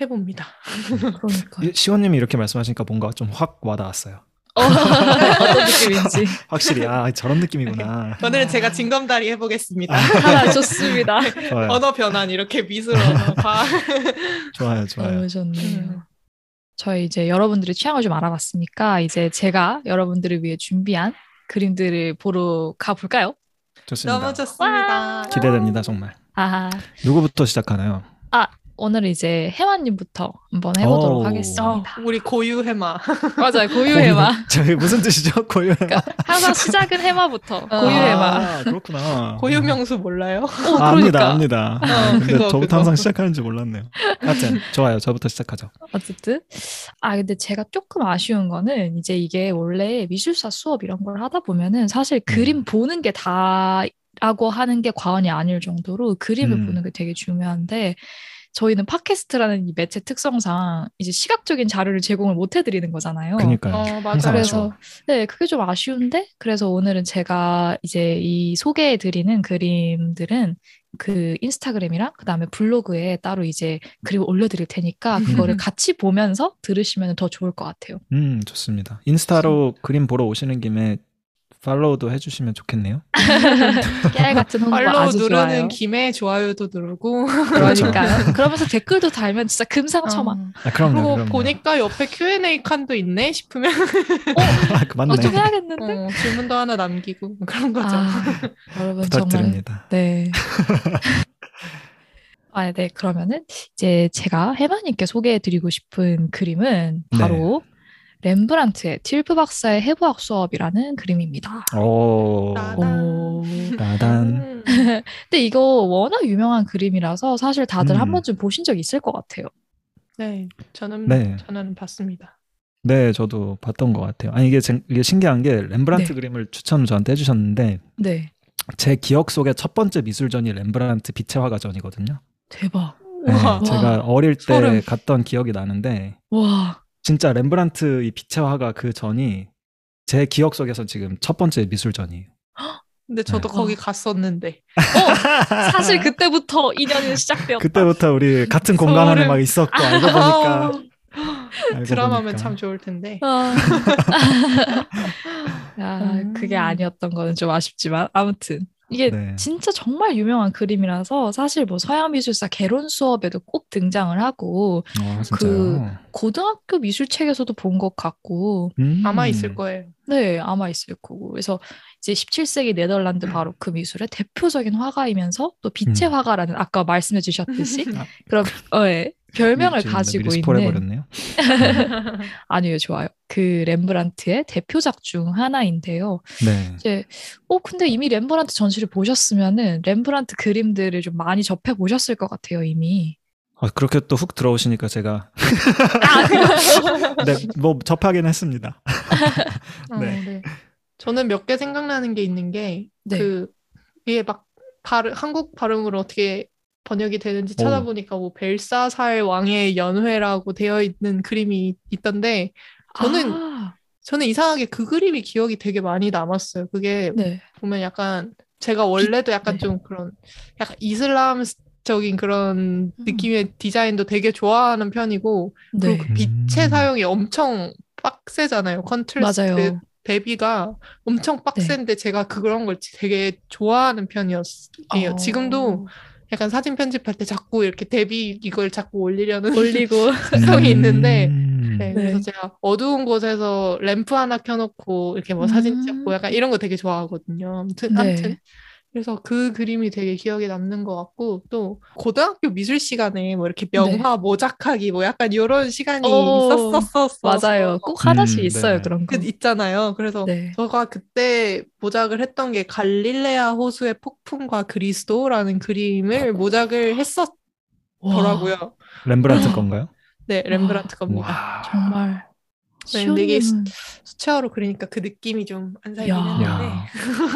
해봅니다. 그러니까 이- 시원님이 이렇게 말씀하시니까 뭔가 좀 확 와닿았어요. 어, 어떤 느낌인지 확실히 아 저런 느낌이구나. 오늘은 제가 징검다리 해보겠습니다. 하나 좋습니다. 좋아요. 언어 변환 이렇게 미술 언어 과학. 좋아요, 좋아요. 너무 좋네요. 음. 저희 이제 여러분들의 취향을 좀 알아봤으니까 이제 제가 여러분들을 위해 준비한 그림들을 보러 가볼까요? 좋습니다. 너무 좋습니다. 기대됩니다, 정말. 아, 누구부터 시작하나요? 오늘 이제 해마님부터 한번 해보도록 오. 하겠습니다. 어, 우리 고유 해마. 맞아요, 고유 해마. 저게 무슨 뜻이죠? 고유 해마. 그러니까 항상 시작은 해마부터 어. 고유 해마. 아, 그렇구나. 고유 명수 몰라요? 오, 아, 그러니까. 압니다, 압니다. 어, 아, 근데 그거, 저부터 그거. 항상 시작하는 줄 몰랐네요. 하여튼 좋아요. 저부터 시작하죠. 어쨌든 아 근데 제가 조금 아쉬운 거는 이제 이게 원래 미술사 수업 이런 걸 하다 보면은 사실 그림 보는 게 다라고 하는 게 과언이 아닐 정도로 그림을 음. 보는 게 되게 중요한데 저희는 팟캐스트라는 이 매체 특성상 이제 시각적인 자료를 제공을 못 해드리는 거잖아요. 그니까요. 어. 그래서. 네 그게 좀 아쉬운데 그래서 오늘은 제가 이제 이 소개해드리는 그림들은 그 인스타그램이랑 그 다음에 블로그에 따로 이제 그림 올려드릴 테니까 음. 그거를 같이 보면서 들으시면 더 좋을 것 같아요. 음, 좋습니다. 인스타로 그림 보러 오시는 김에 팔로우도 해주시면 좋겠네요. 깨알 같은 홍보 팔로우 아주 누르는 좋아요. 김에 좋아요도 누르고 그러니까요. 그러면서 댓글도 달면 진짜 금상첨화. 어. 아, 그럼요, 그리고 그럼요. 보니까 옆에 Q&A 칸도 있네 싶으면 아, 그 맞네. 어, 좀 해야겠는데? 어, 질문도 하나 남기고 그런 거죠. 아, 여러분 정말 부탁드립니다. 네. 아, 네. 그러면은 이제 제가 해마님께 소개해드리고 싶은 그림은 바로 렘브란트의 틸프 박사의 해부학 수업이라는 그림입니다. 오. 나단. 음. 근데 이거 워낙 유명한 그림이라서 사실 다들 한 음. 번쯤 보신 적 있을 것 같아요. 네, 저는 네. 저는 봤습니다. 네, 저도 봤던 것 같아요. 아니 이게, 제- 이게 신기한 게 렘브란트 네. 그림을 추천을 저한테 해주셨는데 네. 제 기억 속에 첫 번째 미술전이 렘브란트 빛의 화가전이거든요. 대박. 네, 우와. 제가 어릴 때 소름. 갔던 기억이 나는데 와. 진짜 렘브란트 이 빛의 화가 그 전이 제 기억 속에서 지금 첫 번째 미술전이에요. 근데 저도 네. 거기 와. 갔었는데 사실 그때부터 인연이 시작되었다. 그때부터 우리 같은 공간 안에. 막 있었고 알고 보니까 알고 드라마면 보니까. 참 좋을 텐데. 아. 야, 음. 그게 아니었던 거는 좀 아쉽지만 아무튼 이게 네. 진짜 정말 유명한 그림이라서 사실 뭐 서양 미술사 개론 수업에도 꼭 등장을 하고 어, 그? 고등학교 미술책에서도 본 것 같고 음. 아마 있을 거예요. 네 아마 있을 거고 그래서 이제 17세기 네덜란드 바로크 미술의 대표적인 화가이면서 또 빛의 음. 화가라는 아까 말씀해 주셨듯이 아. 그런 어, 예, 별명을 가지고 있는. 아니요 좋아요 그 렘브란트의 대표작 중 하나인데요 네. 이제 어 근데 이미 렘브란트 전시를 보셨으면은 렘브란트 그림들을 좀 많이 접해 보셨을 것 같아요 이미. 아, 그렇게 또 훅 들어오시니까 제가 아, 네, 뭐 접하긴 했습니다. 어, 네. 네. 저는 몇 개 생각나는 게 있는 게 네. 그 이게 막 발음 한국 발음으로 어떻게 번역이 되는지 오. 찾아보니까 뭐 벨사살 왕의 연회라고 되어 있는 그림이 있던데 저는 아, 저는 이상하게 그 그림이 기억이 되게 많이 남았어요. 그게 네. 보면 약간 제가 원래도 약간 네. 좀 그런 약간 이슬람적인 그런 음. 느낌의 디자인도 되게 좋아하는 편이고 네. 그리고 그 빛의 음. 사용이 엄청 빡세잖아요. contrast. 대비가 엄청 빡센데 제가 그런 걸 되게 좋아하는 편이었어요. 어, 지금도 약간 사진 편집할 때 자꾸 이렇게 대비 이걸 자꾸 올리려는 올리고 성이 있는데 음. 네, 네. 그래서 제가 어두운 곳에서 램프 하나 켜놓고 이렇게 뭐 사진 음. 찍고 약간 이런 거 되게 좋아하거든요. 아무튼, 네. 아무튼 그래서 그 그림이 되게 기억에 남는 것 같고 또 고등학교 미술 시간에 뭐 이렇게 명화 모작하기 뭐 약간 이런 시간이 네. 오, 있었었어. 맞아요. 꼭 하나씩 음, 있어요 네. 그런 거. 그 있잖아요. 그래서 네. 저가 그때 모작을 했던 게 갈릴레아 호수의 폭풍과 그리스도라는 그림을 모작을 했었더라고요. 와, 렘브란트 건가요? 네, 렘브란트 와. 겁니다. 와. 정말 네, 근데 이게 시온님은 수채화로 그리니까 그 느낌이 좀 안 살긴 야. 했는데 야.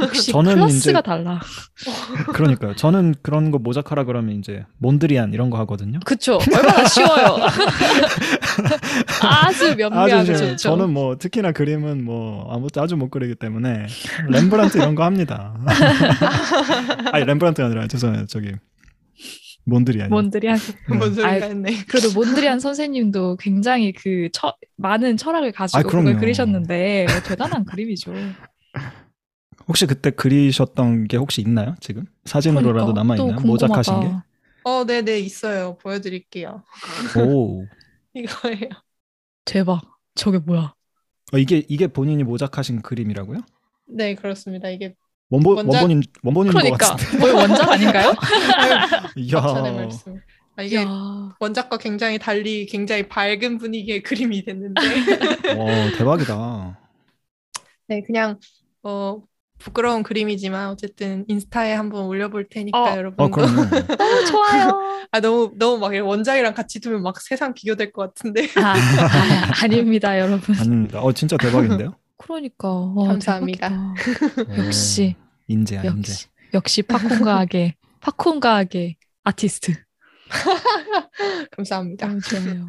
역시 저는 클래스가 달라. 그러니까요. 저는 그런 거 모작하라 그러면 이제 몬드리안 이런 거 하거든요. 그쵸? 얼마나 쉬워요. 아주 아주 좋죠. 저- 저는 뭐 특히나 그림은 뭐 아무 아주 못 그리기 때문에 렘브란트 이런 거 합니다. 아니 렘브란트가 아니라 죄송해요. 저기 몬드리안. 몬드리안. 아이, 했네. 그래도 몬드리안 선생님도 굉장히 그 처, 많은 철학을 가지고 아, 그걸. 그리셨는데 대단한 그림이죠. 혹시 그때 그리셨던 게 혹시 있나요? 지금 사진으로라도 그러니까 남아 또 있나요? 모작하신 게? 어, 네 네, 있어요. 보여드릴게요. 오. 이거예요. 대박. 저게 뭐야? 어, 이게 이게 본인이 모작하신 그림이라고요? 네, 그렇습니다. 이게 원본 원작- 원본인 원본인 것 그러니까 같은데. 거의 원작 아닌가요? 박찬의. 말씀. 아, 이게 이야. 원작과 굉장히 달리 굉장히 밝은 분위기의 그림이 됐는데 와 대박이다. 네, 그냥 어 부끄러운 그림이지만 어쨌든 인스타에 한번 올려볼 테니까 어. 여러분도 어. 너무 좋아요. 아 너무 너무 막 원작이랑 같이 두면 막 세상 비교될 것 같은데 아, 아, 아닙니다, 여러분. 아닙니다. 어 진짜 대박인데요? 그러니까 와, 감사합니다. 역시 오, 인재야 인재. 역시 역시 팝콘가게 팝콘가게 아티스트. 감사합니다. 너무 좋아요.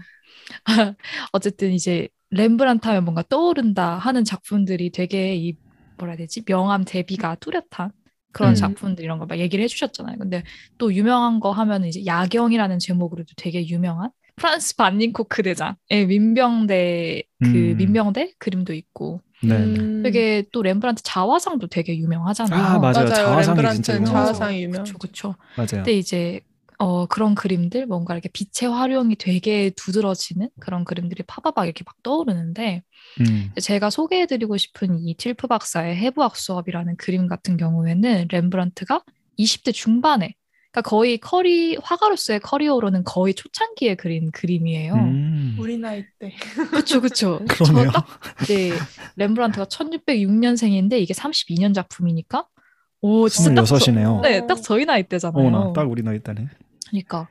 어쨌든 이제 렘브란트 하면 뭔가 떠오른다 하는 작품들이 되게 이 뭐라 해야 되지 명암 대비가 뚜렷한 그런 음. 작품들 이런 거막 얘기를 해주셨잖아요. 근데 또 유명한 거 하면 이제 야경이라는 제목으로도 되게 유명한 프란스 반닝코크 대장의 민병대 그 음. 민병대 그림도 있고 네. 음. 되게 또 렘브란트 자화상도 되게 유명하잖아요. 아, 맞아요. 자화상이 진짜 유명하죠. 자화상이 유명. 그렇죠, 그렇죠. 맞아요. 근데 이제 어, 그런 그림들 뭔가 이렇게 빛의 활용이 되게 두드러지는 그런 그림들이 파바박 이렇게 막 떠오르는데 음. 제가 소개해드리고 싶은 이 틸프 박사의 해부학 수업이라는 그림 같은 경우에는 렘브란트가 20대 중반에 그러니까 거의 커리 화가로서의 커리어로는 거의 초창기에 그린 그림이에요. 음. 우리 나이 때. 그쵸 그쵸. 그러네요. 저딱 이제 렘브란트가 1606년생인데 이게 32년 작품이니까 오 진짜 딱 저, 26이네요. 네, 딱 저희 나이 때잖아요. 어머나, 딱 우리 나이 때네. 그러니까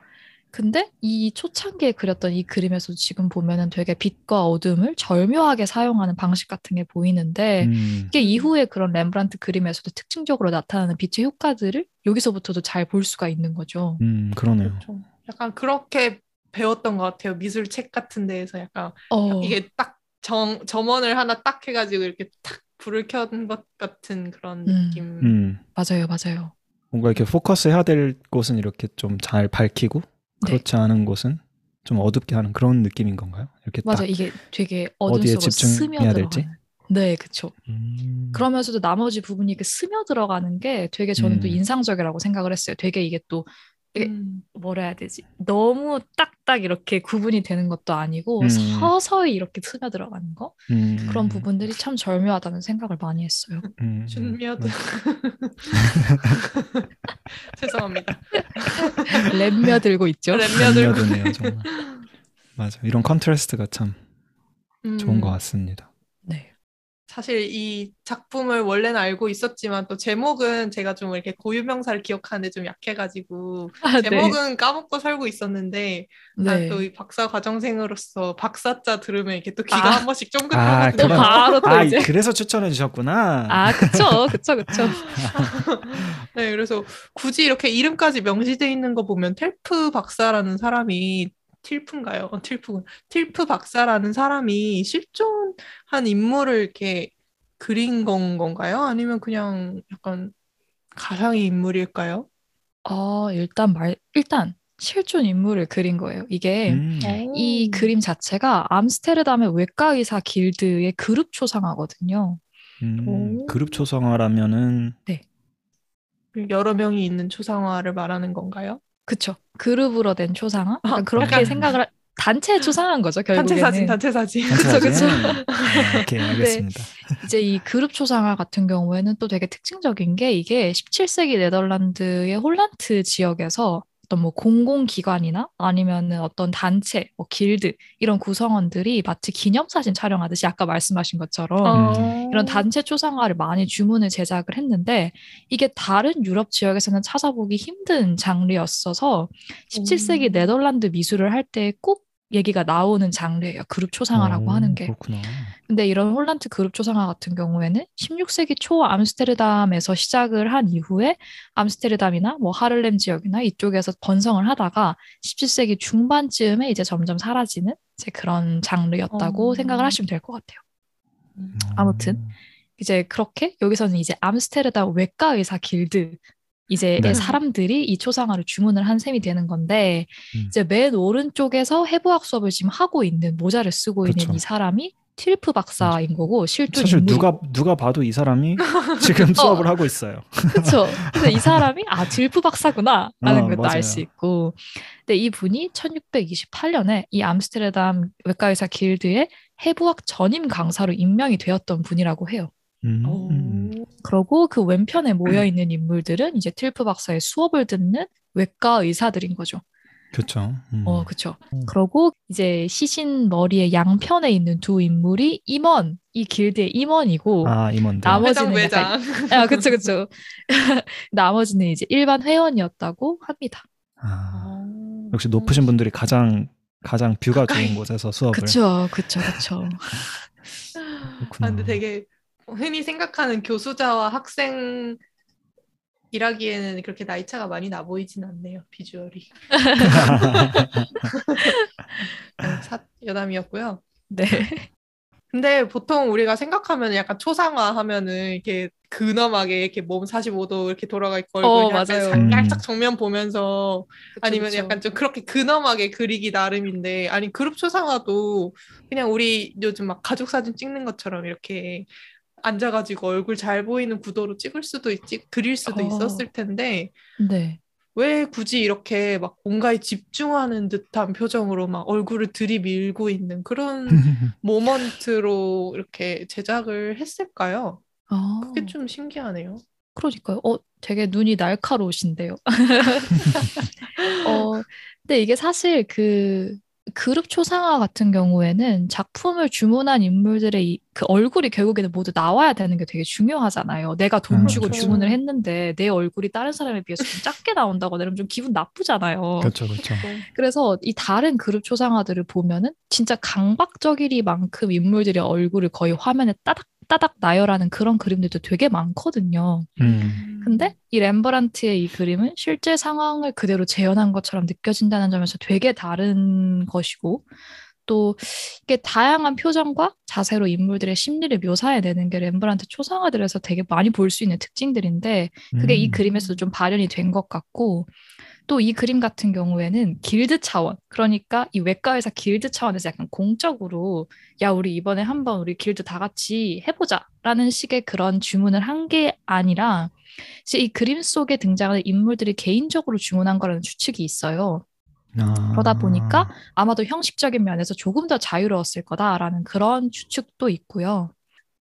근데 이 초창기에 그렸던 이 그림에서 지금 보면은 되게 빛과 어둠을 절묘하게 사용하는 방식 같은 게 보이는데 음. 이게 이후에 그런 렘브란트 그림에서도 특징적으로 나타나는 빛의 효과들을 여기서부터도 잘 볼 수가 있는 거죠. 음, 그러네요. 그렇죠. 약간 그렇게 배웠던 것 같아요. 미술 책 같은 데에서 약간 어, 이게 딱 정, 점원을 하나 딱 해가지고 이렇게 탁 불을 켠 것 같은 그런 음. 느낌. 음. 맞아요, 맞아요. 뭔가 이렇게 포커스 해야 될 곳은 이렇게 좀 잘 밝히고 네. 그렇지 않은 곳은 좀 어둡게 하는 그런 느낌인 건가요? 이렇게 맞아, 딱. 이게 되게 어둠 어디에 집중해야 될지? 네, 그쵸. 음. 그러면서도 나머지 부분이 이렇게 스며 들어가는 게 되게 저는 또 음. 인상적이라고 생각을 했어요. 되게 이게 또 음. 뭐라 해야 되지? 너무 딱딱 이렇게 구분이 되는 것도 아니고 음. 서서히 이렇게 스며 들어가는 거 음. 그런 부분들이 참 절묘하다는 생각을 많이 했어요. 음. 준미어드. 죄송합니다. 렘며들고 있죠. 렘며들. 렘며드네요, 정말. 맞아. 이런 contrast가 참 좋은 음. 것 같습니다. 네. 사실 이 작품을 원래는 알고 있었지만 또 제목은 제가 좀 이렇게 고유명사를 기억하는데 좀 약해가지고 아, 제목은 까먹고 살고 있었는데 네. 또 이 박사 과정생으로서 박사자 들으면 이렇게 또 귀가 아. 한 번씩 아, 쫑긋하거든요. 그런- 바로 또 아, 이제 그래서 추천해 주셨구나. 아 그쵸 그쵸 그쵸. 네, 그래서 굳이 이렇게 이름까지 명시돼 있는 거 보면 텔프 박사라는 사람이 틸프인가요? 어, 틸프군. 틸프 박사라는 사람이 실존한 인물을 이렇게 그린 건 건가요? 아니면 그냥 약간 가상의 인물일까요? 어 일단 말 일단 실존 인물을 그린 거예요. 이게 음. 이 그림 자체가 암스테르담의 외과 의사 길드의 그룹 초상화거든요. 음, 오. 그룹 초상화라면은 여러 명이 있는 초상화를 말하는 건가요? 그쵸. 그룹으로 된 초상화? 아, 약간 그렇게 약간- 생각을 하- 단체 초상화인 거죠, 결국에는. 단체 사진, 단체 사진. 그쵸, 그쵸. 아, 오케이, 알겠습니다. 이제 이 그룹 초상화 같은 경우에는 또 되게 특징적인 게 이게 17세기 네덜란드의 홀란트 지역에서 어떤 뭐 공공기관이나 아니면은 어떤 단체, 뭐 길드 이런 구성원들이 마치 기념사진 촬영하듯이 아까 말씀하신 것처럼 어. 이런 단체 초상화를 많이 주문을 제작을 했는데 이게 다른 유럽 지역에서는 찾아보기 힘든 장르였어서 17세기 음. 네덜란드 미술을 할 때 꼭 얘기가 나오는 장르예요. 그룹 초상화라고 오, 하는 게. 그렇구나. 근데 이런 홀란트 그룹 초상화 같은 경우에는 16세기 초 암스테르담에서 시작을 한 이후에 암스테르담이나 뭐 하를렘 지역이나 이쪽에서 번성을 하다가 17세기 중반쯤에 이제 점점 사라지는 이제 그런 장르였다고 어. 생각을 하시면 될 것 같아요. 음. 아무튼. 이제 그렇게 여기서는 이제 암스테르담 외과 의사 길드 이제 네. 사람들이 이 초상화를 주문을 한 셈이 되는 건데 음. 이제 맨 오른쪽에서 해부학 수업을 지금 하고 있는 모자를 쓰고 있는 그쵸. 이 사람이 틸프 박사인 거고 실존 사실 누가 누가 봐도 이 사람이 지금 수업을 하고 있어요. 그렇죠. 그래서 이 사람이 아 틸프 박사구나 라는 어, 것도 알. 수 있고 근데 이 분이 1628년에 이 암스테르담 외과의사 길드의 해부학 전임 강사로 임명이 되었던 분이라고 해요. 음. 오. 그러고 그 왼편에 모여 있는 인물들은 이제 틸프 박사의 수업을 듣는 외과 의사들인 거죠. 그렇죠. 음. 어, 그쵸. 음. 그러고 이제 시신 머리의 양편에 있는 두 인물이 임원, 이 길드의 임원이고, 아 임원들. 나머- 회장 나머지는 약간- 외장. 아, 그쵸, 그쵸. 나머지는 이제 일반 회원이었다고 합니다. 아, 역시 높으신 분들이 가장 가장 뷰가 가까이. 좋은 곳에서 수업을. 그쵸, 그쵸. 그렇구나. 아, 근데 되게 흔히 생각하는 교수자와 학생 일하기에는 그렇게 나이 차가 많이 나 보이진 않네요. 비주얼이. 네, 사, 여담이었고요. 네. 근데 보통 우리가 생각하면 약간 초상화 하면은 이렇게 근엄하게 이렇게 몸 45도 이렇게 돌아가 있고 어, 약간 맞아요. 음. 살짝 정면 보면서 그쵸, 아니면 그쵸. 약간 좀 그렇게 근엄하게 그리기 나름인데 아니 그룹 초상화도 그냥 우리 요즘 막 가족 사진 찍는 것처럼 이렇게 앉아가지고 얼굴 잘 보이는 구도로 찍을 수도 있지 그릴 수도 어. 있었을 텐데 네. 왜 굳이 이렇게 막 뭔가에 집중하는 듯한 표정으로 막 얼굴을 들이밀고 있는 그런 모먼트로 이렇게 제작을 했을까요? 아, 그게 좀 신기하네요. 그러니까요. 어, 되게 눈이 날카로우신데요. 어, 근데 이게 사실 그 그룹 초상화 같은 경우에는 작품을 주문한 인물들의 이, 그 얼굴이 결국에는 모두 나와야 되는 게 되게 중요하잖아요. 내가 돈 음, 주고 그렇죠. 주문을 했는데 내 얼굴이 다른 사람에 비해서 좀 작게 나온다거나 이러면 좀 기분 나쁘잖아요. 그렇죠, 그렇죠. 그래서 이 다른 그룹 초상화들을 보면은 진짜 강박적이리만큼 인물들의 얼굴을 거의 화면에 따닥 따닥 나열하는 그런 그림들도 되게 많거든요. 음. 근데 이 렘브란트의 이 그림은 실제 상황을 그대로 재현한 것처럼 느껴진다는 점에서 되게 다른 것이고 또 이게 다양한 표정과 자세로 인물들의 심리를 묘사해내는 게 렘브란트 초상화들에서 되게 많이 볼 수 있는 특징들인데 그게 이 음. 그림에서도 좀 발현이 된 것 같고 또 이 그림 같은 경우에는 길드 차원 그러니까 이 외과 의사 길드 차원에서 약간 공적으로 야 우리 이번에 한번 우리 길드 다 같이 해보자라는 식의 그런 주문을 한 게 아니라 이 그림 속에 등장하는 인물들이 개인적으로 주문한 거라는 추측이 있어요. 아. 그러다 보니까 아마도 형식적인 면에서 조금 더 자유로웠을 거다라는 그런 추측도 있고요.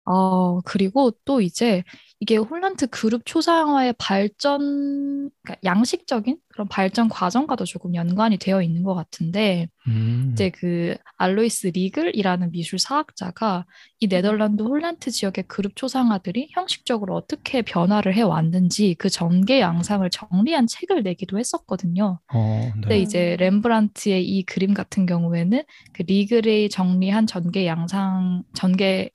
어, 그리고 또 이제 이게 홀란트 그룹 초상화의 발전, 그러니까 양식적인 그런 발전 과정과도 조금 연관이 되어 있는 것 같은데, 음. 이제 그 알로이스 리글이라는 미술 사학자가 이 네덜란드 홀란트 지역의 그룹 초상화들이 형식적으로 어떻게 변화를 해 왔는지 그 전개 양상을 정리한 책을 내기도 했었거든요. 어, 네. 근데 이제 렘브란트의 이 그림 같은 경우에는 그 리글이 정리한 전개 양상, 전개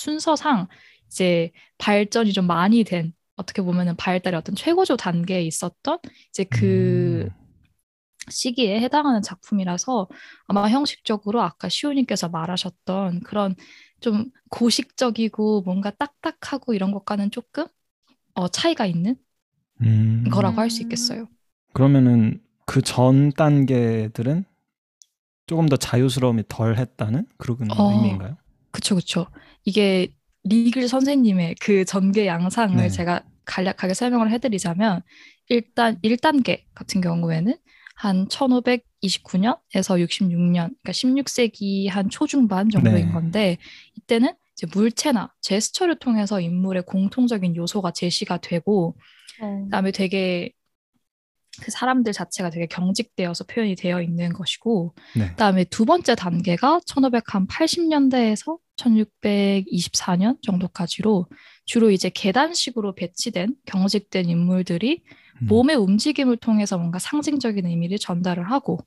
순서상 이제 발전이 좀 많이 된 어떻게 보면은 발달의 어떤 최고조 단계에 있었던 이제 그 음. 시기에 해당하는 작품이라서 아마 형식적으로 아까 시호님께서 말하셨던 그런 좀 고식적이고 뭔가 딱딱하고 이런 것과는 조금 어, 차이가 있는 음. 거라고 할 수 있겠어요. 그러면은 그 전 단계들은 조금 더 자유스러움이 덜 했다는 그런 어. 의미인가요? 그쵸, 그쵸. 이게 리글 선생님의 그 전개 양상을 네. 제가 간략하게 설명을 해드리자면 일단 1단계 같은 경우에는 한 1529년에서 66년, 그러니까 16세기 한 초중반 정도인 네. 건데 이때는 이제 물체나 제스처를 통해서 인물의 공통적인 요소가 제시가 되고 그다음에 되게 그 사람들 자체가 되게 경직되어서 표현이 되어 있는 것이고 네. 그다음에 두 번째 단계가 1580년대에서 1624년 정도까지로 주로 이제 계단식으로 배치된 경직된 인물들이 음. 몸의 움직임을 통해서 뭔가 상징적인 의미를 전달을 하고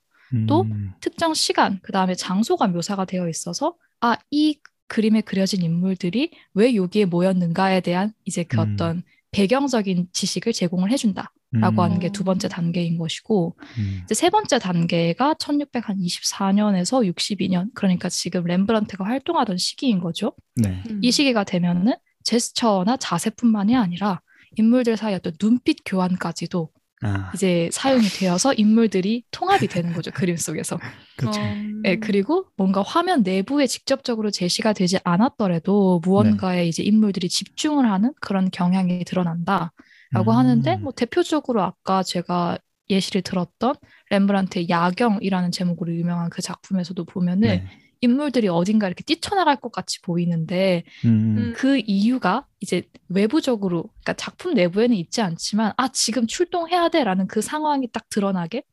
또 음. 특정 시간, 그 다음에 장소가 묘사가 되어 있어서 아, 이 그림에 그려진 인물들이 왜 여기에 모였는가에 대한 이제 그 음. 어떤 배경적인 지식을 제공을 해준다 라고 음. 하는 게 두 번째 단계인 것이고 음. 이제 세 번째 단계가 1624년에서 62년 그러니까 지금 렘브란트가 활동하던 시기인 거죠. 네. 음. 이 시기가 되면은 제스처나 자세뿐만이 아니라 인물들 사이 어떤 눈빛 교환까지도 아, 이제 사용이 되어서 인물들이 통합이 되는 거죠 그림 속에서. 그렇죠. 음. 네, 그리고 뭔가 화면 내부에 직접적으로 제시가 되지 않았더라도 무언가에 이제 인물들이 집중을 하는 그런 경향이 드러난다 라고 음. 하는데 뭐 대표적으로 아까 제가 예시를 들었던 렘브란트의 야경이라는 제목으로 유명한 그 작품에서도 보면은 네. 인물들이 어딘가 이렇게 뛰쳐나갈 것 같이 보이는데 음. 음. 그 이유가 이제 외부적으로 그러니까 작품 내부에는 있지 않지만 아 지금 출동해야 돼라는 그 상황이 딱 드러나게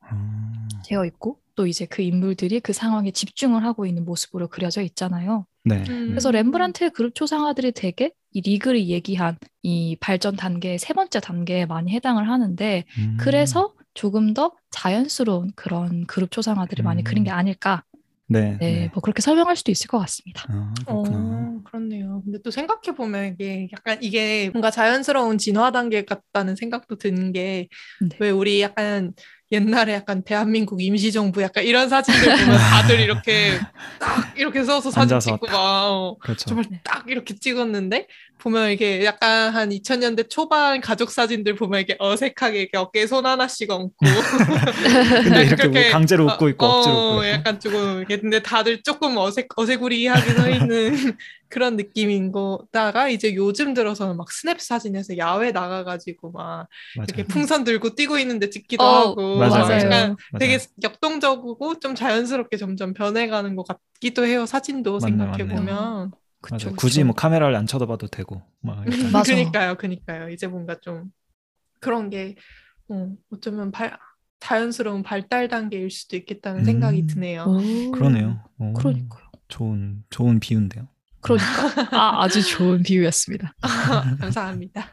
아, 되어 있고 또 이제 그 인물들이 그 상황에 집중을 하고 있는 모습으로 그려져 있잖아요. 네. 음. 그래서 렘브란트의 그룹 초상화들이 되게 이 리글이 얘기한 이 발전 단계의 세 번째 단계에 많이 해당을 하는데 음. 그래서 조금 더 자연스러운 그런 그룹 초상화들을 많이 음. 그린 게 아닐까. 네. 네, 네. 뭐 그렇게 설명할 수도 있을 것 같습니다. 아. 어, 그렇네요. 근데 또 생각해 보면 이게 약간 이게 뭔가 자연스러운 진화 단계 같다는 생각도 드는 게 네. 왜 우리 약간 옛날에 약간 대한민국 임시정부 약간 이런 사진들 보면 다들 이렇게 딱 이렇게 서서 사진 찍고 막 어, 그렇죠. 정말 네. 딱 이렇게 찍었는데 보면 이게 약간 한 2000년대 초반 가족 사진들 보면 이게 어색하게 이렇게 어깨에 손 하나씩 얹고 근데 이렇게 뭐 강제로 웃고 있고 어, 억지로 웃고. 약간 조금 이게 근데 다들 조금 어색 어색우리하게 서 있는 그런 느낌인 거다가 이제 요즘 들어서는 막 스냅 사진에서 야외 나가가지고 막 이렇게 맞아요. 풍선 들고 뛰고 있는데 찍기도 어, 하고 맞아요. 막 약간 맞아요. 되게 역동적이고 좀 자연스럽게 점점 변해가는 것 같기도 해요 사진도 생각해. 보면 그쵸, 맞아요. 굳이 그쵸. 뭐 카메라를 안 쳐다봐도 되고. 막. 그니까요, 그니까요. 이제 뭔가 좀 그런 게 어, 어쩌면 발, 자연스러운 발달 단계일 수도 있겠다는 음. 생각이 드네요. 오, 그러네요. 오, 그러니까요. 좋은 좋은 비유인데요. 그러니까 아, 아주 좋은 비유였습니다. 감사합니다.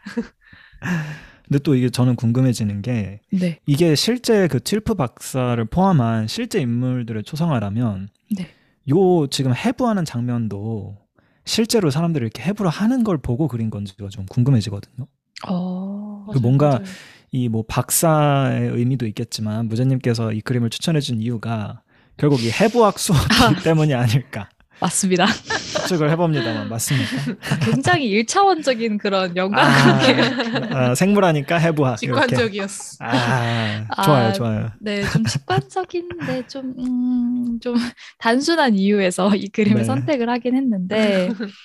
근데 또 이게 저는 궁금해지는 게 네, 이게 실제 그 틸프 박사를 포함한 실제 인물들의 초상화라면 네. 요 지금 해부하는 장면도 실제로 사람들이 이렇게 해부를 하는 걸 보고 그린 건지가 좀 궁금해지거든요. 어, 그 뭔가 맞아요. 이뭐 박사의 의미도 있겠지만 무자님께서 이 그림을 추천해준 이유가 결국 이 해부학 수업 때문이 아닐까 맞습니다. 추측을 해봅니다만 맞습니까? 굉장히 일차원적인 그런 연관 아, 관계. 아, 생물하니까 해부학 이렇게. 직관적이었어. 아, 아, 좋아요, 좋아요. 네, 좀 직관적인데 좀, 음, 좀 단순한 이유에서 이 그림을 네. 선택을 하긴 했는데,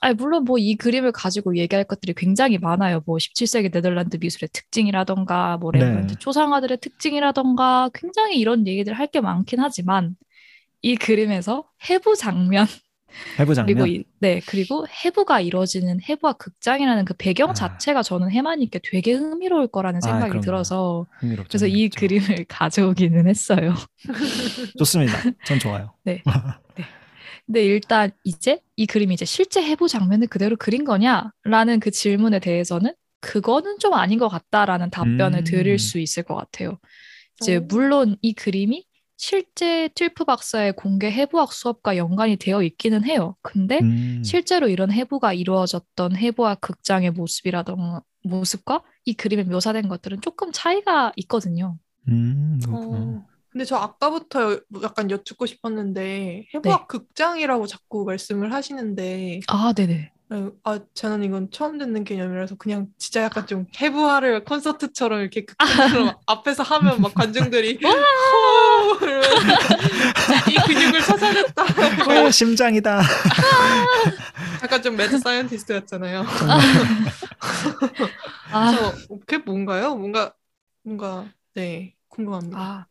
아니, 물론 뭐 이 그림을 가지고 얘기할 것들이 굉장히 많아요. 뭐 17세기 네덜란드 미술의 특징이라던가, 뭐 네. 레브란트 초상화들의 특징이라던가, 굉장히 이런 얘기들 할 게 많긴 하지만, 이 그림에서 해부 장면, 해부 장면. 그리고 이, 네, 그리고 해부가 이루어지는 해부와 극장이라는 그 배경 아. 자체가 저는 해마님께 되게 흥미로울 거라는 아, 생각이 그럼요. 들어서, 흥미롭죠, 그래서 이 흥미롭죠. 그림을 가져오기는 했어요. 좋습니다. 전 좋아요. 근데 일단 이제 이 그림이 이제 실제 해부 장면을 그대로 그린 거냐라는 그 질문에 대해서는 그거는 좀 아닌 것 같다라는 답변을 음. 드릴 수 있을 것 같아요. 이제 오. 물론 이 그림이 실제 틸프 박사의 공개 해부학 수업과 연관이 되어 있기는 해요. 근데 음, 실제로 이런 해부가 이루어졌던 해부학 극장의 모습이라던가 모습과 이 그림에 묘사된 것들은 조금 차이가 있거든요. 음. 어, 근데 저 아까부터 약간 여쭙고 싶었는데 해부학 극장이라고 자꾸 말씀을 하시는데 아, 네네. 어, 아 저는 이건 처음 듣는 개념이라서 그냥 진짜 약간 좀 해부화를 콘서트처럼 이렇게 극장처럼 앞에서 하면 막 관중들이 이 근육을 찾아냈다 어, 심장이다. 약간 좀 mad scientist였잖아요. 아, 그래서 그게 뭔가요? 뭔가 뭔가 네 궁금합니다. 아,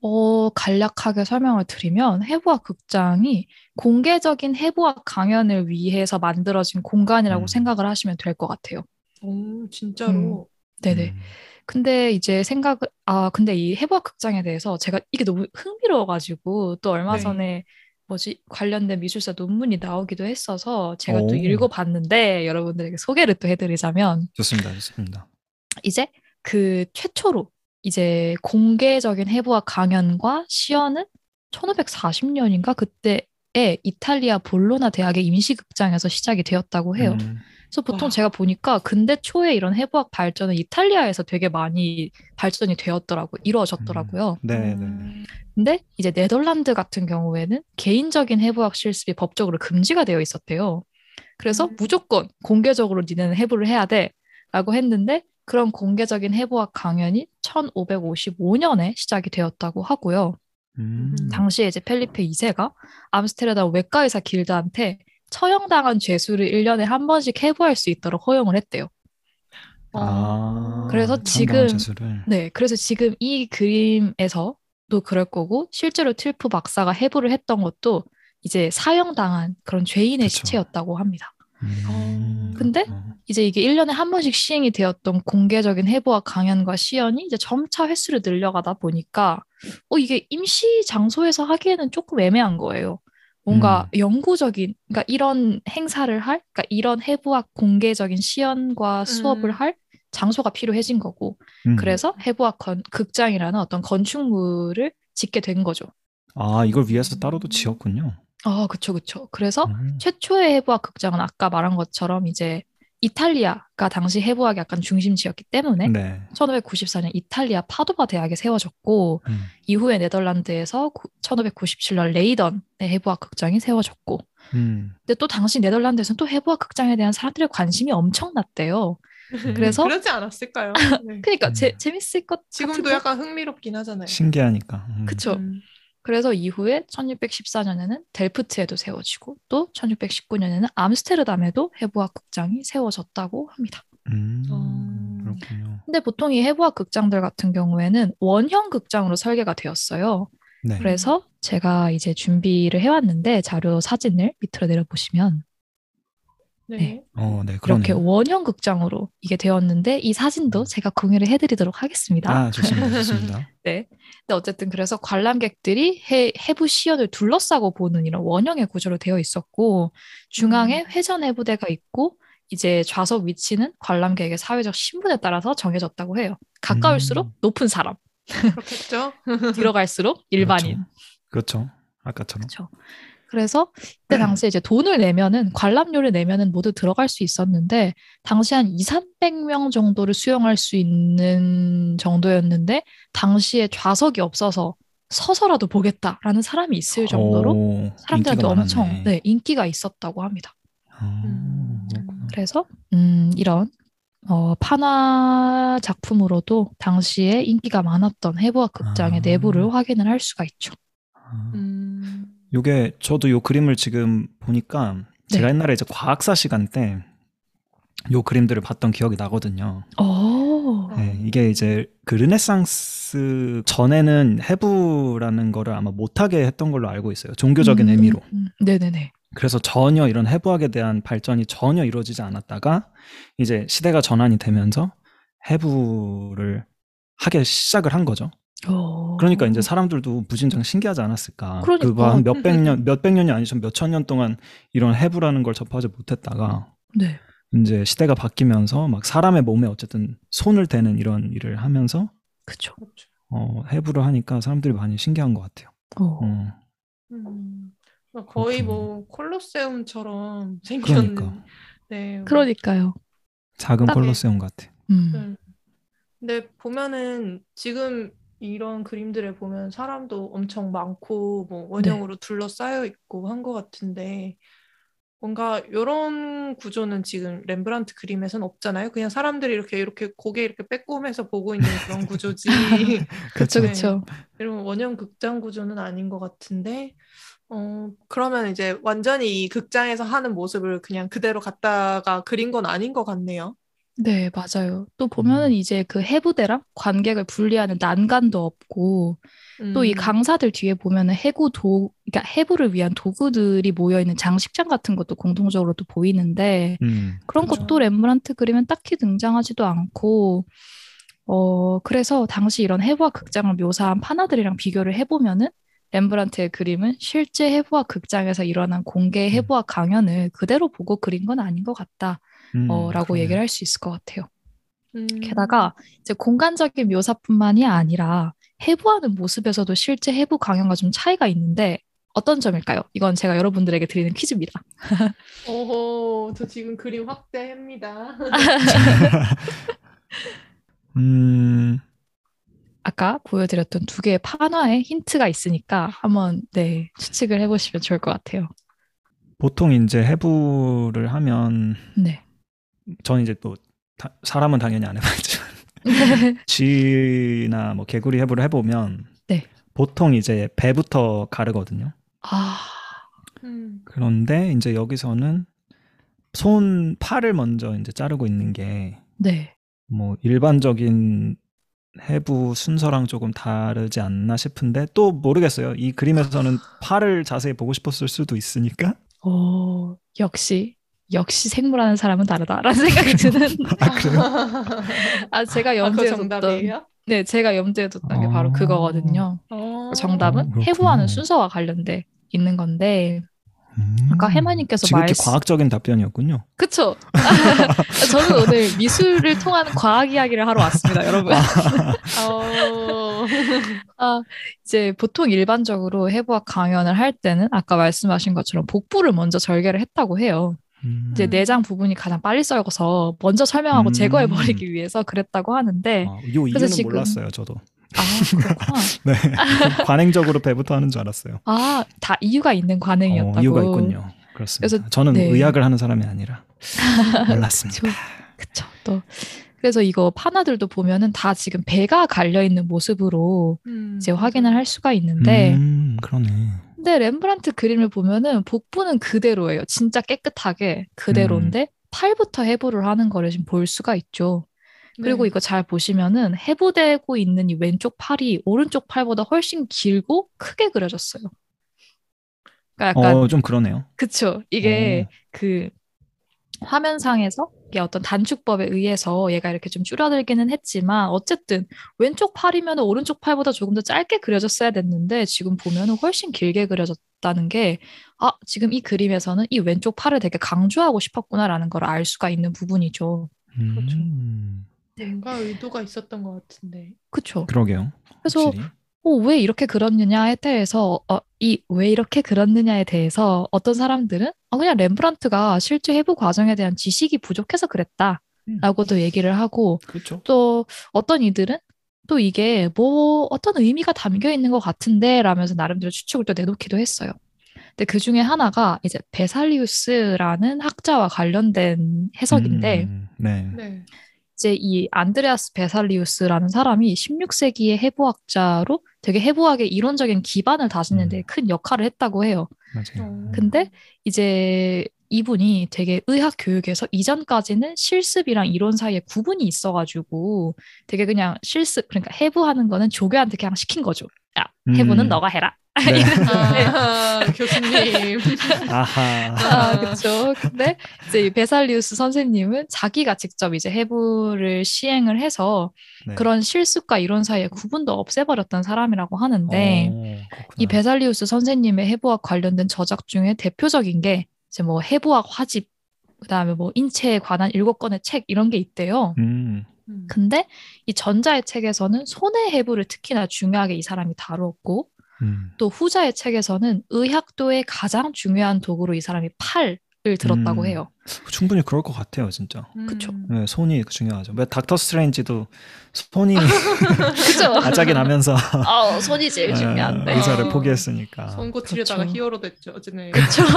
어, 간략하게 설명을 드리면 해부학 극장이 공개적인 해부학 강연을 위해서 만들어진 공간이라고 음. 생각을 하시면 될 것 같아요. 오 진짜로 네네. 음, 근데 이제 생각을, 아, 근데 이 해부학 극장에 대해서 제가 이게 너무 흥미로워가지고 또 얼마 네. 전에 뭐지, 관련된 미술사 논문이 나오기도 했어서 제가 또 오. 읽어봤는데 여러분들에게 소개를 또 해드리자면 좋습니다, 좋습니다. 이제 그 최초로 이제 공개적인 해부학 강연과 시연은 1540년인가 그때에 이탈리아 볼로나 대학의 임시극장에서 시작이 되었다고 해요. 음, 그래서 보통 와. 제가 보니까 근대 초에 이런 해부학 발전은 이탈리아에서 되게 많이 발전이 되었더라고 이루어졌더라고요. 네, 네. 음, 근데 이제 네덜란드 같은 경우에는 개인적인 해부학 실습이 법적으로 금지가 되어 있었대요. 그래서 음. 무조건 공개적으로 니네는 해부를 해야 돼라고 했는데 그런 공개적인 해부학 강연이 1555년에 시작이 되었다고 하고요. 음, 당시에 이제 펠리페 2세가 암스테르담 외과의사 길드한테 처형당한 죄수를 1년에 한 번씩 해부할 수 있도록 허용을 했대요. 아, 그래서 참담한 지금- 재수를. 네, 그래서 지금 이 그림에서도 그럴 거고 실제로 틸프 박사가 해부를 했던 것도 이제 사형당한 그런 죄인의 그쵸. 시체였다고 합니다. 음, 근데. 이제 이게 1년에 한 번씩 시행이 되었던 공개적인 해부학 강연과 시연이 이제 점차 횟수를 늘려가다 보니까 어 이게 임시 장소에서 하기에는 조금 애매한 거예요. 뭔가 음. 영구적인 그러니까 이런 행사를 할 그러니까 이런 해부학 공개적인 시연과 수업을 음. 할 장소가 필요해진 거고 음. 그래서 해부학 건, 극장이라는 어떤 건축물을 짓게 된 거죠. 아, 이걸 위해서 따로도 지었군요. 아, 그쵸, 그쵸. 그래서 음. 최초의 해부학 극장은 아까 말한 것처럼 이제 이탈리아가 당시 해부학의 약간 중심지였기 때문에 네. 1594년 이탈리아 파도바 대학에 세워졌고 음. 이후에 네덜란드에서 1597년 레이던의 해부학 극장이 세워졌고 음. 근데 또 당시 네덜란드에서는 또 해부학 극장에 대한 사람들의 관심이 엄청났대요. 그래서- 그러지 않았을까요? 네. 그러니까 음. 제, 재밌을 것 지금도 같은데? 약간 흥미롭긴 하잖아요. 신기하니까. 음. 그쵸. 음. 그래서 이후에 1614년에는 델프트에도 세워지고 또 1619년에는 암스테르담에도 해부학 극장이 세워졌다고 합니다. 음. 어. 그렇군요. 근데 보통 이 해부학 극장들 같은 경우에는 원형 극장으로 설계가 되었어요. 네. 그래서 제가 이제 준비를 해왔는데 자료 사진을 밑으로 내려보시면 네. 어, 네. 그러네요. 원형 극장으로 이게 되었는데 이 사진도 제가 공유를 해드리도록 하겠습니다. 아, 좋습니다. 좋습니다. 네. 근데 어쨌든 그래서 관람객들이 해, 해부 시연을 둘러싸고 보는 이런 원형의 구조로 되어 있었고 중앙에 회전 해부대가 있고 이제 좌석 위치는 관람객의 사회적 신분에 따라서 정해졌다고 해요. 가까울수록 음. 높은 사람, 그렇겠죠. 뒤로 갈수록 일반인. 그렇죠. 아까처럼. 그렇죠. 그래서 그때 당시에 이제 돈을 내면은 관람료를 내면은 모두 들어갈 수 있었는데 당시 한 2, 300명 정도를 수용할 수 있는 정도였는데 당시에 좌석이 없어서 서서라도 보겠다라는 사람이 있을 정도로 오, 사람들한테 엄청 많았네. 네, 인기가 있었다고 합니다. 어, 음. 그래서 음, 이런 어, 판화 작품으로도 당시에 인기가 많았던 해부학 극장의 아. 내부를 확인을 할 수가 있죠. 아. 음. 요게 저도 요 그림을 지금 보니까 제가 네. 옛날에 이제 과학사 시간 때 요 그림들을 봤던 기억이 나거든요. 오. 네, 이게 이제 그 르네상스 전에는 해부라는 거를 아마 못하게 했던 걸로 알고 있어요. 종교적인 음, 의미로. 음, 네네네. 그래서 전혀 이런 해부학에 대한 발전이 전혀 이루어지지 않았다가 이제 시대가 전환이 되면서 해부를 하기 시작을 한 거죠. 오. 그러니까 이제 사람들도 무진장 신기하지 않았을까. 그러니까. 그한 몇백 년, 몇백 년이 아니죠. 몇천 년 동안 이런 해부라는 걸 접하지 못했다가 네. 이제 시대가 바뀌면서 막 사람의 몸에 어쨌든 손을 대는 이런 일을 하면서 그쵸. 어, 해부를 하니까 사람들이 많이 신기한 것 같아요. 오. 어, 음. 거의. 뭐 콜로세움처럼 생겼는. 그러니까 네. 뭐 그러니까요. 작은 딱- 콜로세움 같아. 음. 네. 근데 보면은 지금 이런 그림들을 보면 사람도 엄청 많고 뭐 원형으로 둘러싸여 있고 한 것 같은데 뭔가 이런 구조는 지금 렘브란트 그림에선 없잖아요. 그냥 사람들이 이렇게 이렇게 고개 이렇게 빼꼼해서 보고 있는 그런 구조지. 네. 그쵸. 이런 원형 극장 구조는 아닌 것 같은데 어 그러면 이제 완전히 이 극장에서 하는 모습을 그냥 그대로 갖다가 그린 건 아닌 것 같네요. 네, 맞아요. 또 보면은 음. 이제 그 해부대랑 관객을 분리하는 난간도 없고 또이 음. 강사들 뒤에 보면은 해구 도, 그러니까 해부를 위한 도구들이 모여 있는 장식장 같은 것도 공통적으로도 보이는데 음, 그런 그렇죠. 것도 렘브란트 그림엔 딱히 등장하지도 않고 어 그래서 당시 이런 해부학 극장을 묘사한 판화들이랑 비교를 해보면은 렘브란트의 그림은 실제 해부학 극장에서 일어난 공개 음. 해부학 강연을 그대로 보고 그린 건 아닌 것 같다. 음, 어, 라고 그러네요. 얘기를 할 수 있을 것 같아요. 음. 게다가 이제 공간적인 묘사뿐만이 아니라 해부하는 모습에서도 실제 해부 강연과 좀 차이가 있는데 어떤 점일까요? 이건 제가 여러분들에게 드리는 퀴즈입니다. 오호, 저 지금 그림 확대합니다. 음, 아까 보여드렸던 두 개의 판화에 힌트가 있으니까 한번 네 추측을 해보시면 좋을 것 같아요. 보통 이제 해부를 하면 네. 저는 이제 또 다- 사람은 당연히 안 해봤지만 쥐나 뭐 개구리 해부를 해보면 네. 보통 이제 배부터 가르거든요. 아, 음. 그런데 이제 여기서는 손 팔을 먼저 이제 자르고 있는 게 네. 뭐 일반적인 해부 순서랑 조금 다르지 않나 싶은데 또 모르겠어요. 이 그림에서는 팔을 자세히 보고 싶었을 수도 있으니까. 오, 역시 역시 생물하는 사람은 다르다라는 생각이 드는. 아, 그래요? 아, 제가 아, 염두에 뒀던 정답이에요? 네, 제가 염두에 뒀던 게 바로 어. 그거거든요. 어. 정답은 어. 해부하는 순서와 관련돼 있는 건데 음, 아까 해마님께서 지극히 말씀- 과학적인 답변이었군요. 그쵸? 저는 오늘 미술을 통한 과학 이야기를 하러 왔습니다, 여러분. 어. 아, 이제 보통 일반적으로 해부학 강연을 할 때는 아까 말씀하신 것처럼 복부를 먼저 절개를 했다고 해요. 음. 이제 내장 부분이 가장 빨리 썩어서 먼저 설명하고 음. 제거해 버리기 위해서 그랬다고 하는데 아, 이 이유는 지금- 몰랐어요, 저도. 아. 네. 관행적으로 배부터 하는 줄 알았어요. 아 다 이유가 있는 관행이었다고. 어, 이유가 있군요. 그렇습니다. 그래서- 저는 네. 의학을 하는 사람이 아니라 몰랐습니다. 저- 그쵸. 또 그래서 이거 파나들도 보면은 다 지금 배가 갈려 있는 모습으로 음. 이제 확인을 할 수가 있는데 음, 그러네. 근데 렘브란트 그림을 보면은 복부는 그대로예요. 진짜 깨끗하게 그대로인데 팔부터 해부를 하는 거를 지금 볼 수가 있죠. 그리고 네. 이거 잘 보시면은 해부되고 있는 이 왼쪽 팔이 오른쪽 팔보다 훨씬 길고 크게 그려졌어요. 그러니까 약간 어, 좀 그러네요. 그쵸. 이게 그 화면상에서 이게 어떤 단축법에 의해서 얘가 이렇게 좀 줄어들기는 했지만 어쨌든 왼쪽 팔이면 오른쪽 팔보다 조금 더 짧게 그려졌어야 됐는데 지금 보면은 훨씬 길게 그려졌다는 게 아, 지금 이 그림에서는 이 왼쪽 팔을 되게 강조하고 싶었구나라는 걸 알 수가 있는 부분이죠. 그렇죠. 음, 뭔가 의도가 있었던 것 같은데. 그쵸. 그러게요. 그래서 확실히. 어, 왜 이렇게 그렸느냐에 대해서 어, 이 왜 이렇게 그렸느냐에 대해서 어떤 사람들은 어, 그냥 렘브란트가 실제 해부 과정에 대한 지식이 부족해서 그랬다라고도 얘기를 하고 그렇죠. 또 어떤 이들은 또 이게 뭐 어떤 의미가 담겨 있는 것 같은데 라면서 나름대로 추측을 또 내놓기도 했어요. 근데 그 중에 하나가 이제 베살리우스라는 학자와 관련된 해석인데 음, 네. 네. 이제 이 안드레아스 베살리우스라는 사람이 16세기의 해부학자로 되게 해부학의 이론적인 기반을 다지는 데 음. 큰 역할을 했다고 해요. 맞아요. 어. 근데 이제 이분이 되게 의학 교육에서 이전까지는 실습이랑 이론 사이에 구분이 있어가지고 되게 그냥 실습 그러니까 해부하는 거는 조교한테 그냥 시킨 거죠. 야 해부는 음. 너가 해라. 네. 아, 교수님. 아하. 아, 그렇죠. 근데 이제 이 베살리우스 선생님은 자기가 직접 이제 해부를 시행을 해서 네. 그런 실습과 이론 사이에 구분도 없애버렸던 사람이라고 하는데 어, 그렇구나. 이 베살리우스 선생님의 해부학 관련된 저작 중에 대표적인 게 이제 뭐 해부학 화집 그다음에 뭐 인체에 관한 일곱 권의 책 이런 게 있대요. 음, 음. 근데 이 전자의 책에서는 손의 해부를 특히나 중요하게 이 사람이 다루었고 음. 또 후자의 책에서는 의학도의 가장 중요한 도구로 이 사람이 팔을 들었다고 음. 해요. 충분히 그럴 것 같아요, 진짜. 그쵸. 음. 네, 손이 중요하죠. 왜 닥터 스트레인지도 손이? 아작이 나면서 어, 손이 제일 중요한데. 어, 의사를 아. 포기했으니까. 손 고치려다가. 히어로 됐죠. 어제는. 그렇죠.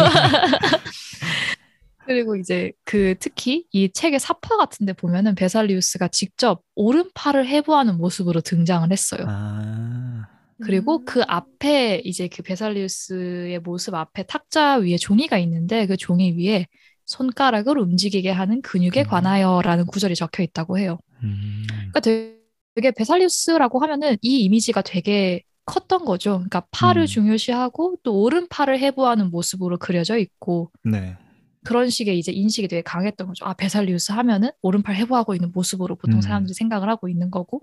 그리고 이제 그 특히 이 책의 삽화 같은데 보면은 베살리우스가 직접 오른팔을 해부하는 모습으로 등장을 했어요. 아, 그리고 음. 그 앞에 이제 그 베살리우스의 모습 앞에 탁자 위에 종이가 있는데 그 종이 위에 손가락을 움직이게 하는 근육에 음. 관하여라는 구절이 적혀 있다고 해요. 음. 그러니까 되게 베살리우스라고 하면은 이 이미지가 되게 컸던 거죠. 그러니까 팔을 음. 중요시하고 또 오른팔을 해부하는 모습으로 그려져 있고 네. 그런 식의 이제 인식이 되게 강했던 거죠. 아, 베살리우스 하면은 오른팔 해부하고 있는 모습으로 보통 음. 사람들이 생각을 하고 있는 거고.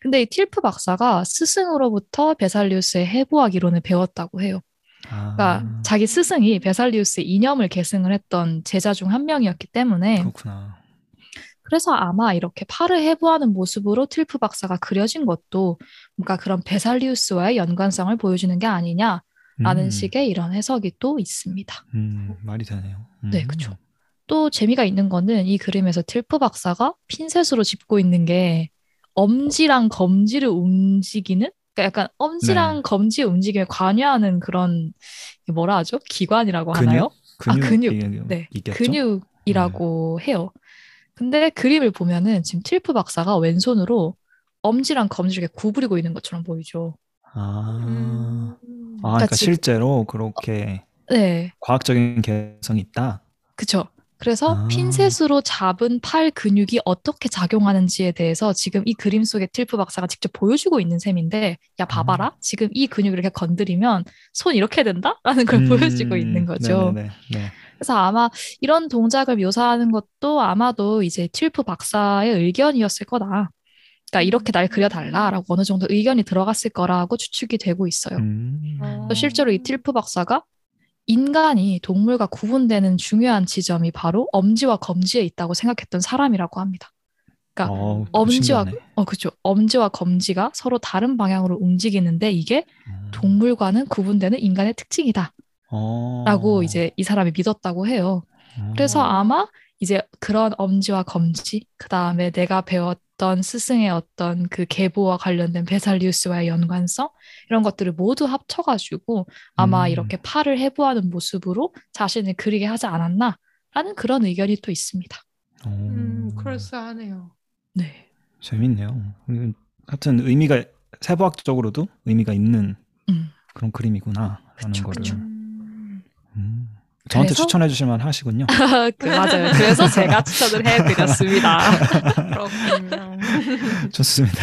근데 이 틸프 박사가 스승으로부터 베살리우스의 해부학 이론을 배웠다고 해요. 아, 그러니까 자기 스승이 베살리우스의 이념을 계승을 했던 제자 중 한 명이었기 때문에 그렇구나. 그래서 아마 이렇게 팔을 해부하는 모습으로 틸프 박사가 그려진 것도 뭔가 그런 베살리우스와의 연관성을 보여주는 게 아니냐라는 음. 식의 이런 해석이 또 있습니다. 음, 말이 되네요. 네, 음. 그쵸. 또 재미가 있는 거는 이 그림에서 틸프 박사가 핀셋으로 짚고 있는 게 엄지랑 검지를 움직이는 그러니까 약간 엄지랑 네. 검지의 움직임에 관여하는 그런 뭐라 하죠? 기관이라고 하나요? 근육? 아, 근육. 네, 있겠죠? 근육이라고 해요. 근데 그림을 보면은 지금 틸프 박사가 왼손으로 엄지랑 검지를 이렇게 구부리고 있는 것처럼 보이죠. 아, 음. 아, 그러니까 지금- 실제로 그렇게 네, 과학적인 개성이 있다. 그쵸. 그래서 아. 핀셋으로 잡은 팔 근육이 어떻게 작용하는지에 대해서 지금 이 그림 속에 틸프 박사가 직접 보여주고 있는 셈인데, 야, 봐봐라. 지금 이 근육을 이렇게 건드리면 손 이렇게 된다? 라는 걸 음, 보여주고 있는 거죠. 네네네. 네. 그래서 아마 이런 동작을 묘사하는 것도 아마도 이제 틸프 박사의 의견이었을 거다. 그러니까 이렇게 날 그려달라라고 어느 정도 의견이 들어갔을 거라고 추측이 되고 있어요. 음. 실제로 이 틸프 박사가 인간이 동물과 구분되는 중요한 지점이 바로 엄지와 검지에 있다고 생각했던 사람이라고 합니다. 그러니까 어, 엄지와. 어 그렇죠. 엄지와 검지가 서로 다른 방향으로 움직이는데 이게 음. 동물과는 구분되는 인간의 특징이다라고 어. 이제 이 사람이 믿었다고 해요. 그래서 어. 아마 이제 그런 엄지와 검지, 그 다음에 내가 배웠던 스승의 어떤 그 계보와 관련된 베살리우스와의 연관성 이런 것들을 모두 합쳐가지고 아마 음. 이렇게 팔을 해부하는 모습으로 자신을 그리게 하지 않았나라는 그런 의견이 또 있습니다. 오. 음, 그럴싸하네요. 네. 재밌네요. 음, 하여튼 의미가 세부학적으로도 의미가 있는 음. 그런 그림이구나 라는 그쵸, 거를 그쵸. 음, 음, 저한테 그래서- 추천해 주실 만 하시군요. 그, 맞아요. 그래서 제가 추천을 해드렸습니다. 그렇군요. 좋습니다.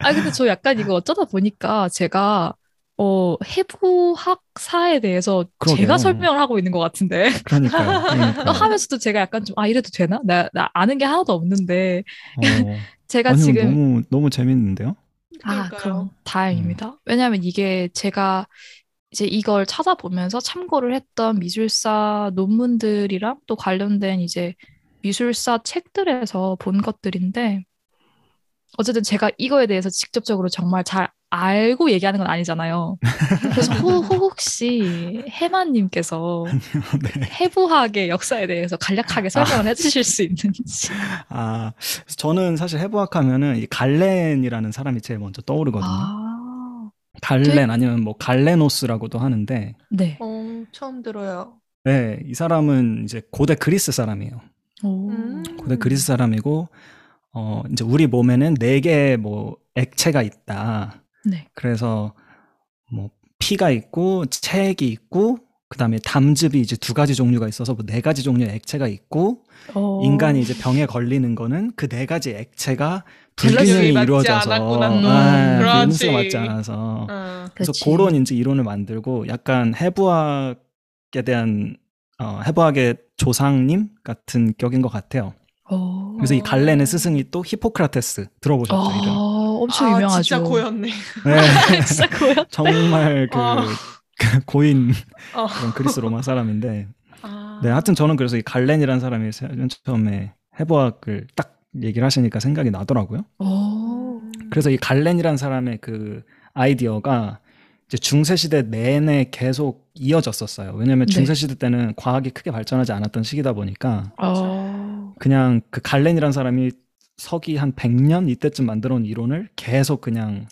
아 근데 저 약간 이거 어쩌다 보니까 제가 어 해부학사에 대해서 그러게요. 제가 설명을 하고 있는 것 같은데 그러니까요. 그러니까요. 또 하면서도 제가 약간 좀 아 이래도 되나? 나, 나 아는 게 하나도 없는데 어, 제가 아니요, 지금 너무 너무 재밌는데요. 아 그러니까요. 그럼 다행입니다. 왜냐하면 이게 제가 이제 이걸 찾아보면서 참고를 했던 미술사 논문들이랑 또 관련된 이제 미술사 책들에서 본 것들인데 어쨌든 제가 이거에 대해서 직접적으로 정말 잘 알고 얘기하는 건 아니잖아요. 그래서 호, 혹시 해마님께서 네. 해부학의 역사에 대해서 간략하게 설명을 해주실 수 있는지. 아, 저는 사실 해부학 하면은 이 갈렌이라는 사람이 제일 먼저 떠오르거든요. 아, 갈렌 아니면 뭐 갈레노스라고도 하는데, 네. 어, 처음 들어요. 네, 이 사람은 이제 고대 그리스 사람이에요. 오. 음. 고대 그리스 사람이고, 어, 이제 우리 몸에는 네 개의 뭐 액체가 있다. 네. 그래서 뭐 피가 있고 체액이 있고 그다음에 담즙이 이제 두 가지 종류가 있어서 뭐 네 가지 종류의 액체가 있고 어. 인간이 이제 병에 걸리는 거는 그 네 가지 액체가 불균형이 이루어져서. 아, 음, 밸런스가. 맞지 않아서 어. 그래서 그치. 그런 이제 이론을 만들고 약간 해부학에 대한 어, 해부학의 조상님 같은 격인 것 같아요. 오. 그래서 이 어. 갈렌의 스승이 또 히포크라테스 들어보셨죠 이름? 아, 엄청 아, 유명하죠. 진짜 고였네. 네. 진짜 고요? 정말 그 어. 그 고인 어. 그런 그리스 로마 사람인데 아. 네 하여튼 저는 그래서 이 갈렌이라는 사람이 맨 처음에 해부학을 딱 얘기를 하시니까 생각이 나더라고요. 오. 그래서 이 갈렌이라는 사람의 그 아이디어가 이제 중세 시대 내내 계속 이어졌었어요. 왜냐하면 네. 중세 시대 때는 과학이 크게 발전하지 않았던 시기다 보니까 어. 그냥 그 갈렌이라는 사람이 서기 한 100년 이때쯤 만들어 온 이론을 계속 그냥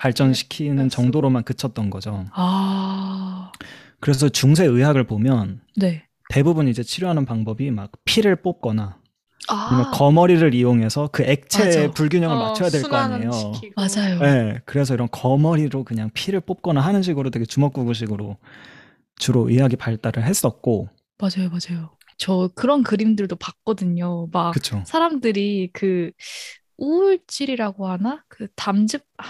발전시키는 네, 정도로만 그쳤던 거죠. 아. 그래서 중세 의학을 보면 네. 대부분 이제 치료하는 방법이 막 피를 뽑거나 아니면 아. 거머리를 이용해서 그 액체의 맞아. 불균형을 어, 맞춰야 될 거 아니에요. 순환시키고. 맞아요. 네, 그래서 이런 거머리로 그냥 피를 뽑거나 하는 식으로 되게 주먹구구식으로 주로 의학이 발달을 했었고, 맞아요, 맞아요. 저 그런 그림들도 봤거든요. 막 그쵸? 사람들이 그 우울질이라고 하나? 그 담즙 아,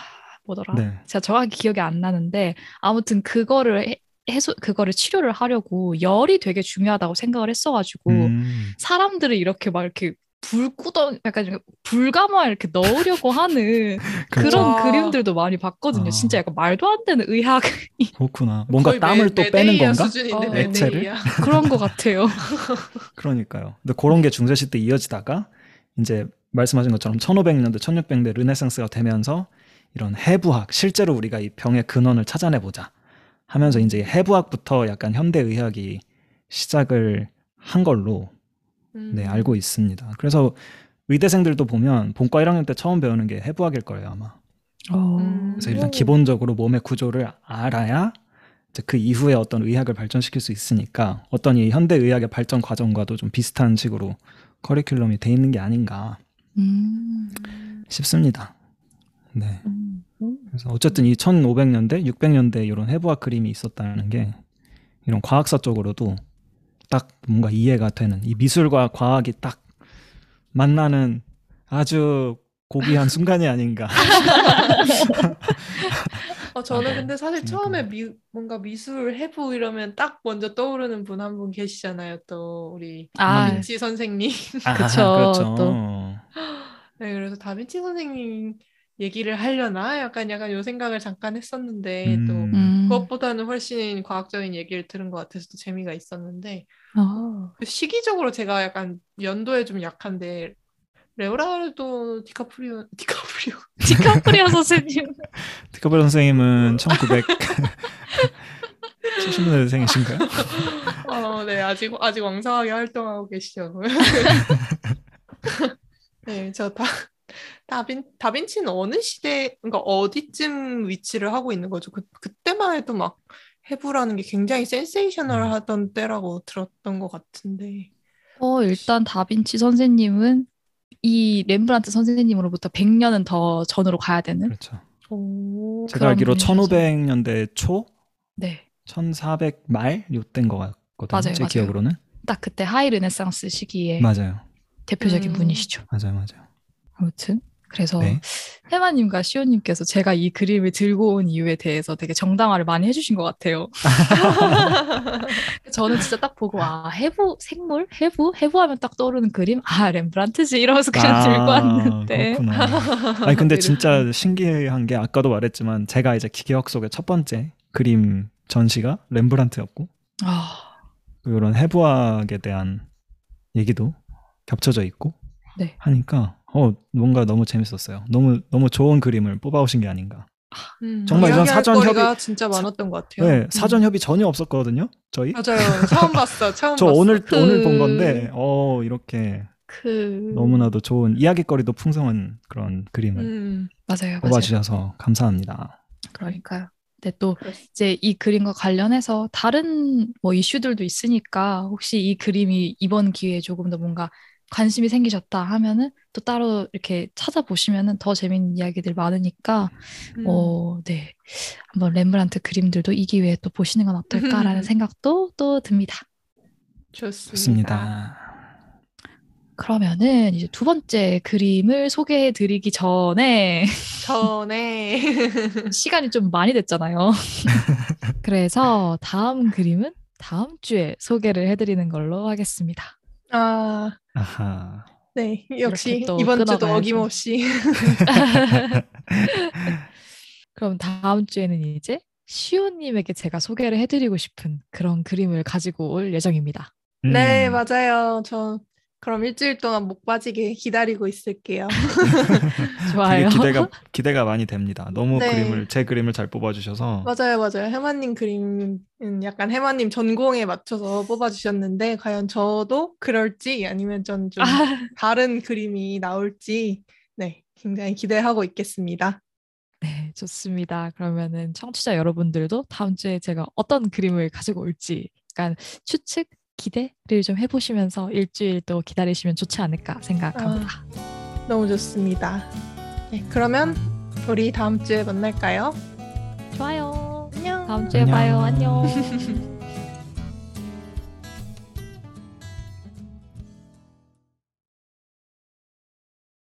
뭐더라? 네, 제가 정확히 기억이 안 나는데 아무튼 그거를 해, 해소 그거를 치료를 하려고 열이 되게 중요하다고 생각을 했어가지고 음, 사람들을 이렇게 막 이렇게 불구덩 약간 좀 불가마 이렇게 넣으려고 하는 그렇죠. 그런 아. 그림들도 많이 봤거든요. 아. 진짜 약간 말도 안 되는 의학 그렇구나. 뭔가 땀을 메- 또 빼는 건가? 어. 액체를? 그런 것 같아요. 그러니까요. 근데 그런 게 중세 시대 이어지다가 이제 말씀하신 것처럼 1500년대, 1600년대 르네상스가 되면서 이런 해부학, 실제로 우리가 이 병의 근원을 찾아내 보자 하면서 이제 해부학부터 약간 현대 의학이 시작을 한 걸로 음. 네, 알고 있습니다. 그래서 의대생들도 보면 본과 1학년 때 처음 배우는 게 해부학일 거예요, 아마. 음. 그래서 일단 오. 기본적으로 몸의 구조를 알아야 이제 그 이후에 어떤 의학을 발전시킬 수 있으니까 어떤 이 현대 의학의 발전 과정과도 좀 비슷한 식으로 커리큘럼이 돼 있는 게 아닌가 음. 싶습니다. 네. 음. 음. 그래서 어쨌든 이 1500년대, 600년대 이런 해부학 그림이 있었다는 게 이런 과학사 쪽으로도 딱 뭔가 이해가 되는 이 미술과 과학이 딱 만나는 아주 고귀한 순간이 아닌가. 어, 저는 아, 근데 사실 음, 처음에 음. 미, 뭔가 미술 해부 이러면 딱 먼저 떠오르는 분한분 계시잖아요. 또 우리 아, 다빈치 선생님. 아, 그렇죠. 또. 네, 그래서 다빈치 선생님 얘기를 하려나 약간 약간 요 생각을 잠깐 했었는데 또 음. 음. 그것보다는 훨씬 과학적인 얘기를 들은 것 같아서 또 재미가 있었는데 아. 그 시기적으로 제가 약간 연도에 좀 약한데 레오나르도 디카프리오 디카프리오 디카프리오 선생님. 디카프리오 선생님은 1900 70년생이신가요? 어, 네, 아직 아직 왕성하게 활동하고 계시죠. 네, 저 다, 다빈 다빈치는 어느 시대, 그러니까 어디쯤 위치를 하고 있는 거죠? 그 그때만 해도 막 해부라는 게 굉장히 음. 센세이셔널하던 때라고 들었던 것 같은데. 어, 일단 다빈치 선생님은 이 렘브란트 선생님으로부터 100년은 더 전으로 가야 되는 그렇죠. 오, 제가 알기로 분이시죠. 1500년대 초, 네. 1400말 요때인 것 같거든요. 맞아요, 제 맞아요. 기억으로는. 딱 그때 High 르네상스 시기에 맞아요. 대표적인 음. 분이시죠. 맞아요, 맞아요. 아무튼 그래서 네. 해마님과 시오님께서 제가 이 그림을 들고 온 이유에 대해서 되게 정당화를 많이 해주신 것 같아요. 저는 진짜 딱 보고 아 해부 생물 해부 해부하면 딱 떠오르는 그림 아 렘브란트지 이러면서 그냥 들고 왔는데. 아니 근데. 진짜 신기한 게 아까도 말했지만 제가 이제 기억 속의 첫 번째 그림 전시가 렘브란트였고 아 이런 해부학에 대한 얘기도 겹쳐져 있고 네. 하니까 어 뭔가 너무 재밌었어요. 너무 너무 좋은 그림을 뽑아오신 게 아닌가. 음, 정말 이런 사전 거리가 협의- 진짜 많았던 것 같아요. 네, 음. 사전 협의 전혀 없었거든요. 저희. 맞아요. 처음 봤어. 처음 저 봤어. 오늘 그- 오늘 본 건데 어 이렇게 그 너무나도 좋은 이야기거리도 풍성한 그런 그림을 음, 맞아요 맞아요 뽑아주셔서 감사합니다. 그러니까요. 근데 또 이제 이 그림과 관련해서 다른 뭐 이슈들도 있으니까 혹시 이 그림이 이번 기회에 조금 더 뭔가 관심이 생기셨다 하면은 또 따로 이렇게 찾아보시면은 더 재밌는 이야기들 많으니까 음. 어, 네. 한번 렘브란트 그림들도 이 기회에 또 보시는 건 어떨까라는 생각도 또 듭니다. 좋습니다. 좋습니다. 그러면은 이제 두 번째 그림을 소개해 드리기 전에 전에 시간이 좀 많이 됐잖아요. 그래서 다음 그림은 다음 주에 소개를 해 드리는 걸로 하겠습니다. 아, 아하. 네. 역시 이번 주도 끊어가야죠. 어김없이 그럼 다음 주에는 이제 시오님에게 제가 소개를 해드리고 싶은 그런 그림을 가지고 올 예정입니다. 네, 음. 맞아요. 저 그럼 일주일 동안 목 빠지게 기다리고 있을게요. 좋아요. 기대가 기대가 많이 됩니다. 너무 네. 그림을 제 그림을 잘 뽑아주셔서 맞아요, 맞아요. 해마님 그림은 약간 해마님 전공에 맞춰서 뽑아주셨는데 과연 저도 그럴지 아니면 전좀 아, 다른 그림이 나올지 네, 굉장히 기대하고 있겠습니다. 네, 좋습니다. 그러면은 청취자 여러분들도 다음 주에 제가 어떤 그림을 가지고 올지 약간 추측, 기대를 좀 해보시면서 일주일 또 기다리시면 좋지 않을까 생각합니다. 너무 좋습니다. 네, 그러면 우리 다음 주에 만날까요? 좋아요. 안녕. 다음 주에 안녕. 봐요. 안녕.